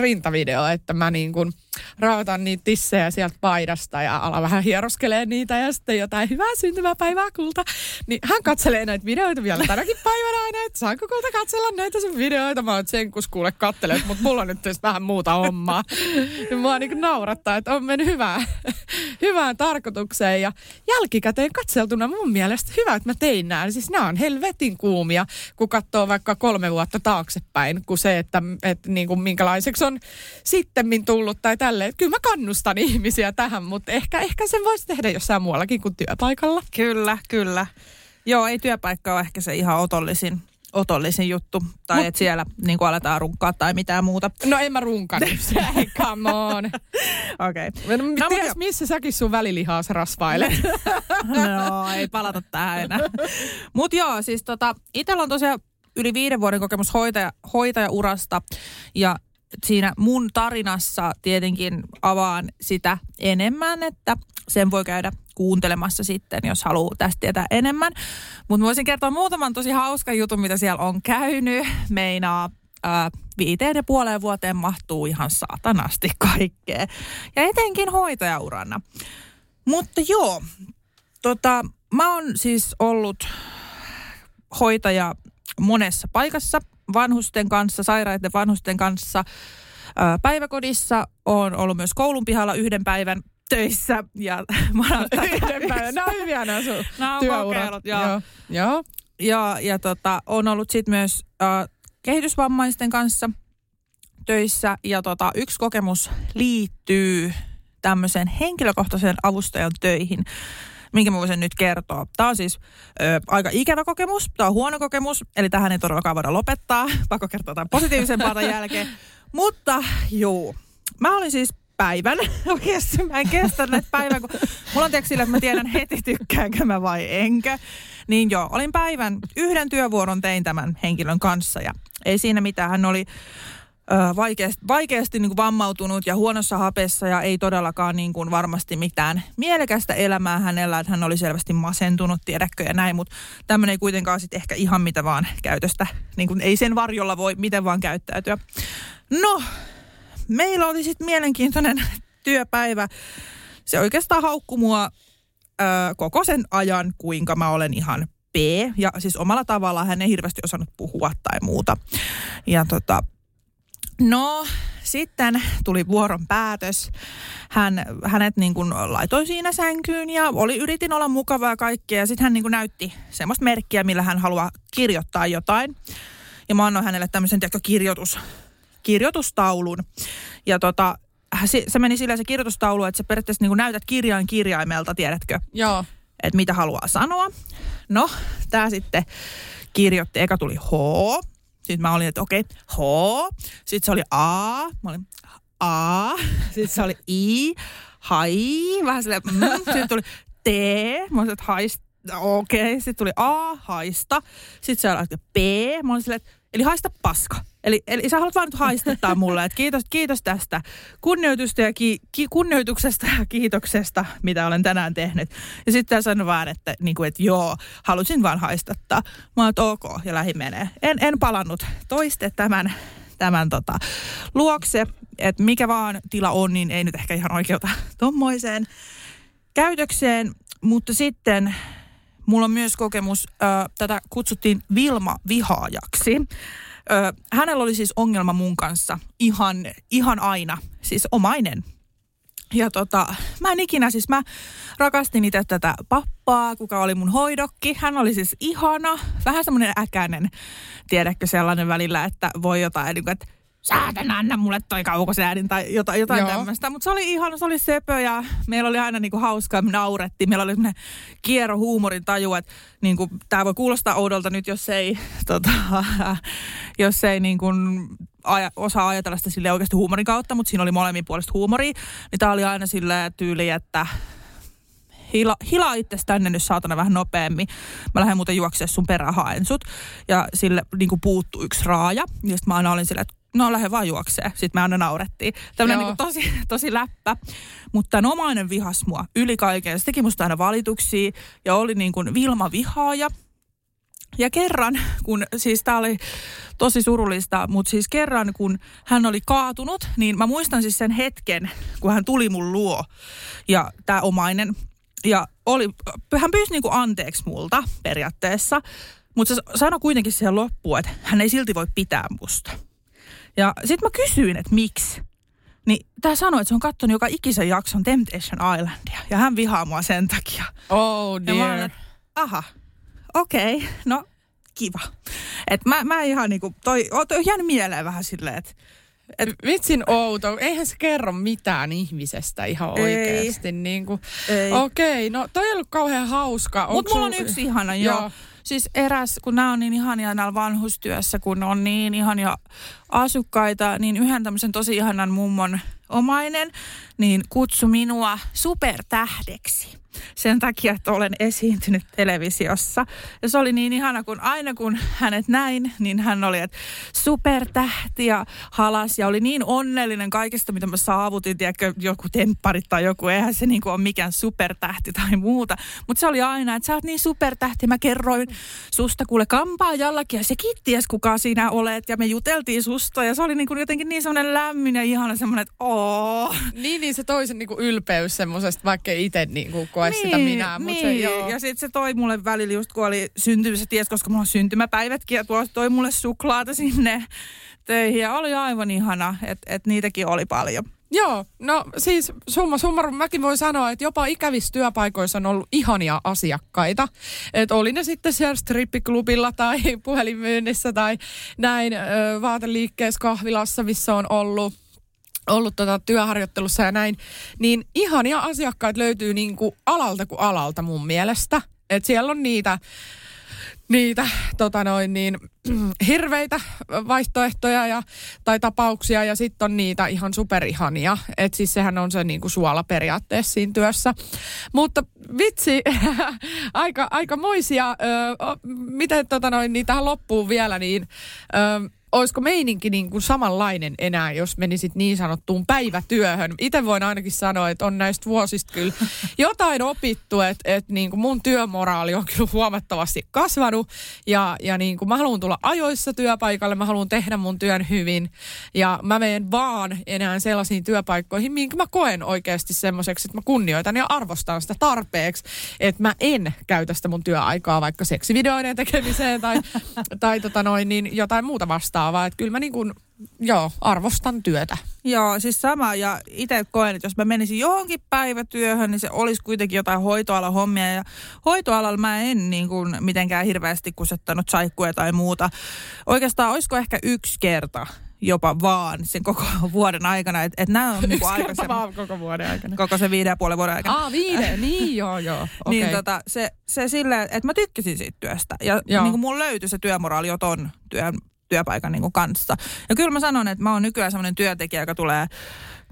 rintavideo, että mä niin kuin raotan niitä tissejä sieltä paidasta ja alan vähän hieroskelee niitä ja sitten jotain hyvää syntymäpäivää kulta. Niin hän katselee näitä videoita vielä tänäkin päivänä aina, että saanko kulta katsella näitä sun videoita. Mä oon sen kus kuule kattelet, mutta mulla on nyt tietysti vähän muuta hommaa. Ja mua niin naurattaa, että on mennyt hyvään, hyvään tarkoitukseen ja jälkikäteen katseltuna mun mielestä hyvä, että mä tein nämä. Siis nämä on helvetin kuumia, kun katsoo vaikka kolme vuotta taaksepäin, kuin se, että, että niin kuin minkälaiseksi on sitten tullut tai tälleen. Kyllä mä kannustan ihmisiä tähän, mutta ehkä, ehkä sen voisi tehdä jossain muuallakin kuin työpaikalla. Kyllä, kyllä. Joo, ei työpaikka ole ehkä se ihan otollisin, otollisin juttu. Tai Mut- että siellä niin kuin aletaan runkkaa tai mitään muuta. No en mä runkannut come on. Okei. Okay. No, mut Ties, missä säkin sun välilihaas rasvailet. No, ei palata tähän enää. Mutta joo, siis tota, itsellä on tosiaan yli viiden vuoden kokemus hoitaja, hoitajaurasta ja siinä mun tarinassa tietenkin avaan sitä enemmän, että sen voi käydä kuuntelemassa sitten, jos haluaa tästä tietää enemmän. Mutta voisin kertoa muutaman tosi hauskan jutun, mitä siellä on käynyt. Meinaa ää, viiteen ja puoleen vuoteen mahtuu ihan saatanasti kaikkea. Ja etenkin hoitajaurana. Mutta joo, tota, mä oon siis ollut hoitaja monessa paikassa, vanhusten kanssa, sairaiden vanhusten kanssa. Päiväkodissa on ollut myös koulun pihalla yhden päivän töissä ja ottanut Yhden päivän. Nämä on hyviä nämä sun Nämä on työurat. kokeilut, joo. joo. joo. Ja, ja tota, on ollut sitten myös äh, kehitysvammaisten kanssa töissä. Ja tota, yksi kokemus liittyy tämmöiseen henkilökohtaisen avustajan töihin, minkä mä voisin nyt kertoa. Tämä on siis ö, aika ikävä kokemus, tämä on huono kokemus, eli tähän ei todellakaan voida lopettaa. Pakko kertoa jotain positiivisempaa tämän jälkeen. Mutta juu, mä olin siis päivän, oikeasti mä en kestä näitä päivän, kun mulla on tiedätkö sillä, että mä tiedän heti tykkäänkö mä vai enkö. Niin joo, olin päivän, yhden työvuoron tein tämän henkilön kanssa ja ei siinä mitään, hän oli vaikeasti, vaikeasti niin kuin vammautunut ja huonossa hapessa ja ei todellakaan niin kuin varmasti mitään mielekästä elämää hänellä, että hän oli selvästi masentunut, tiedätkö ja näin, mutta tämmöinen ei kuitenkaan sitten ehkä ihan mitä vaan käytöstä, niin kuin ei sen varjolla voi miten vaan käyttäytyä. No, meillä oli sitten mielenkiintoinen työpäivä. Se oikeastaan haukku mua ö, koko sen ajan, kuinka mä olen ihan P. Ja siis omalla tavallaan hän ei hirveästi osannut puhua tai muuta. Ja tota, no sitten tuli vuoron päätös. Hän, hänet niin kuin laitoin siinä sänkyyn ja oli, yritin olla mukava ja kaikkea. Ja sitten hän niin kuin näytti semmoista merkkiä, millä hän haluaa kirjoittaa jotain. Ja mä annoin hänelle tämmöisen tiedätkö, kirjoitus kirjoitustaulun. Ja tota, se, se meni silleen se kirjoitustaulu, että sä periaatteessa niin näytät kirjain kirjaimelta, tiedätkö, Joo. että mitä haluaa sanoa. No, tämä sitten kirjoitti, eka tuli H, sitten mä olin, että okei, H, sitten se oli A, mä olin A, sitten se oli I, hai, vähän silleen, mm, sitten tuli T, mä olin, että haista, okei, okay. sitten tuli A, haista, sitten se oli B, mä olin silleen, että eli haista paska. Eli, eli sä haluat vaan nyt haistettaa mulle, että kiitos, kiitos tästä kunnioitusta ja ki, ki, kunnioituksesta ja kiitoksesta, mitä olen tänään tehnyt. Ja sitten sanon vaan, että, niin kuin, että joo, halusin vaan haistattaa. Mä oon, ok, ja lähi menee. En, en palannut toiste tämän, tämän tota, luokse, että mikä vaan tila on, niin ei nyt ehkä ihan oikeuta tommoiseen käytökseen. Mutta sitten mulla on myös kokemus, ö, tätä kutsuttiin Vilma-vihaajaksi. Ö, hänellä oli siis ongelma mun kanssa ihan, ihan aina, siis omainen. Ja tota, mä en ikinä, siis mä rakastin itse tätä pappaa, kuka oli mun hoidokki. Hän oli siis ihana, vähän semmoinen äkäinen, tiedätkö sellainen välillä, että voi jotain, niin että saatana, anna mulle toi kaukosäädin tai jotain, jotain tämmöistä. Mutta se oli ihan, se oli söpö ja meillä oli aina niinku hauskaa, me naurettiin. Meillä oli semmoinen kierro huumorin taju, että niinku, tämä voi kuulostaa oudolta nyt, jos ei, tota, jos ei niinku, aja, osaa ajatella sitä sille oikeasti huumorin kautta, mutta siinä oli molemmin puolesta huumoria. Niin tämä oli aina sille tyyli, että hila, hilaa itse tänne nyt saatana vähän nopeammin. Mä lähden muuten juoksemaan sun perään haen sut. Ja sille niin puuttuu yksi raaja. Ja sitten mä aina olin silleen, että no lähde vaan juokseen. Sitten me aina naurettiin. Tämmöinen niin tosi, tosi läppä. Mutta tämän omainen vihas mua yli kaiken. Se teki musta aina valituksia ja oli niin kuin Vilma vihaaja. Ja kerran, kun siis tämä oli tosi surullista, mutta siis kerran kun hän oli kaatunut, niin mä muistan siis sen hetken, kun hän tuli mun luo ja tämä omainen. Ja oli, hän pyysi niinku anteeksi multa periaatteessa, mutta se sanoi kuitenkin siihen loppuun, että hän ei silti voi pitää musta. Ja sitten mä kysyin, että miksi. Niin tää sanoi, että se on katsonut joka ikisen jakson Temptation Islandia. Ja hän vihaa mua sen takia. Oh dear. Ja mä olen, aha, okei, okay, no kiva. Et mä, mä ihan niinku, toi, toi jäänyt mieleen vähän silleen, että et, Vitsin outo. Eihän se kerro mitään ihmisestä ihan oikeasti. Niin Okei, okay, no toi ei ollut kauhean hauska. Mutta mulla on yksi ihana, joo. joo siis eräs, kun nämä on niin ihania näillä vanhustyössä, kun on niin ihania asukkaita, niin yhden tämmöisen tosi ihanan mummon omainen, niin kutsu minua supertähdeksi sen takia, että olen esiintynyt televisiossa. Ja se oli niin ihana, kun aina kun hänet näin, niin hän oli, että supertähti ja halas ja oli niin onnellinen kaikesta, mitä mä saavutin, tiedätkö, joku tempparit tai joku, eihän se niin kuin ole mikään supertähti tai muuta. Mutta se oli aina, että sä oot niin supertähti, mä kerroin susta kuule kampaajallakin ja se ties kuka sinä olet ja me juteltiin susta ja se oli niin kuin jotenkin niin semmoinen lämmin ja ihana semmoinen, että oo. Niin, niin se toisen niin kuin ylpeys semmoisesta, vaikka itse niin kuin koe niin, sitä minä. Mutta niin. se, joo. Ja sitten se toi mulle välillä just kun oli syntymys, se ties, koska mulla on syntymäpäivätkin ja tuo toi mulle suklaata sinne töihin ja oli aivan ihana, että et niitäkin oli paljon. Joo, no siis summa summarum mäkin voin sanoa, että jopa ikävissä työpaikoissa on ollut ihania asiakkaita. Että oli ne sitten siellä strippiklubilla tai puhelinmyynnissä tai näin ö, vaateliikkeessä kahvilassa, missä on ollut ollut tota työharjoittelussa ja näin, niin ihania asiakkaita löytyy niin kuin alalta kuin alalta mun mielestä. Et siellä on niitä, niitä tota noin niin, hirveitä vaihtoehtoja ja, tai tapauksia ja sitten on niitä ihan superihania. Et siis sehän on se niin kuin suola periaatteessa siinä työssä. Mutta vitsi, aika, aika moisia, ö, miten tota noin, niin tähän loppuun vielä, niin ö, olisiko meininki niin kuin samanlainen enää, jos menisit niin sanottuun päivätyöhön? Itse voin ainakin sanoa, että on näistä vuosista kyllä jotain opittu, että, että niin kuin mun työmoraali on kyllä huomattavasti kasvanut. Ja, ja niin kuin mä haluan tulla ajoissa työpaikalle, mä haluan tehdä mun työn hyvin. Ja mä menen vaan enää sellaisiin työpaikkoihin, minkä mä koen oikeasti semmoiseksi, että mä kunnioitan ja arvostan sitä tarpeeksi, että mä en käytä sitä mun työaikaa vaikka seksivideoiden tekemiseen tai, tai tota noin, niin jotain muuta vastaan vastaavaa. Että kyllä mä niin kuin, joo, arvostan työtä. Joo, siis sama. Ja itse koen, että jos mä menisin johonkin päivätyöhön, niin se olisi kuitenkin jotain hoitoalan hommia. Ja hoitoalalla mä en niin kuin mitenkään hirveästi kusettanut saikkuja tai muuta. Oikeastaan olisiko ehkä yksi kerta jopa vaan sen koko vuoden aikana. Että et nämä on niinku Yksi aika kerta se, vaan koko vuoden aikana. koko se viiden ja puolen vuoden aikana. Ah, viiden, niin joo joo. Okay. Niin tota, se, se silleen, että mä tykkäsin siitä työstä. Ja Joo. niin kuin mulla löytyi se työmoraali jo ton työn, työpaikan niin kuin kanssa. Ja kyllä mä sanon, että mä oon nykyään semmoinen työntekijä, joka tulee,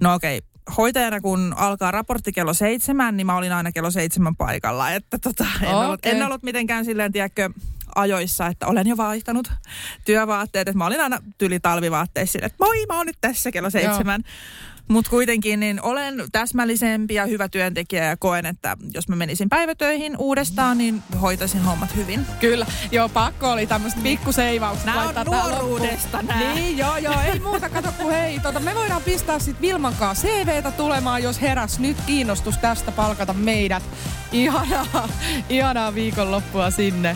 no okei, hoitajana kun alkaa raportti kello seitsemän, niin mä olin aina kello seitsemän paikalla. Että tota, en, Okei. ollut, en ollut mitenkään silleen, tiedätkö, ajoissa, että olen jo vaihtanut työvaatteet. Että mä olin aina tyli talvivaatteissa että moi, mä oon nyt tässä kello seitsemän. Mutta kuitenkin niin olen täsmällisempi ja hyvä työntekijä ja koen, että jos mä menisin päivätöihin uudestaan, niin hoitaisin hommat hyvin. Kyllä, joo, pakko oli tämmöistä pikkuseivaukset Nää on nuoruudesta nää. Niin, joo, joo, ei muuta, kato kun hei, tota, me voidaan pistää sit Vilmankaan CVtä tulemaan, jos heräs nyt kiinnostus tästä palkata meidät. Ihanaa, ihanaa viikonloppua sinne.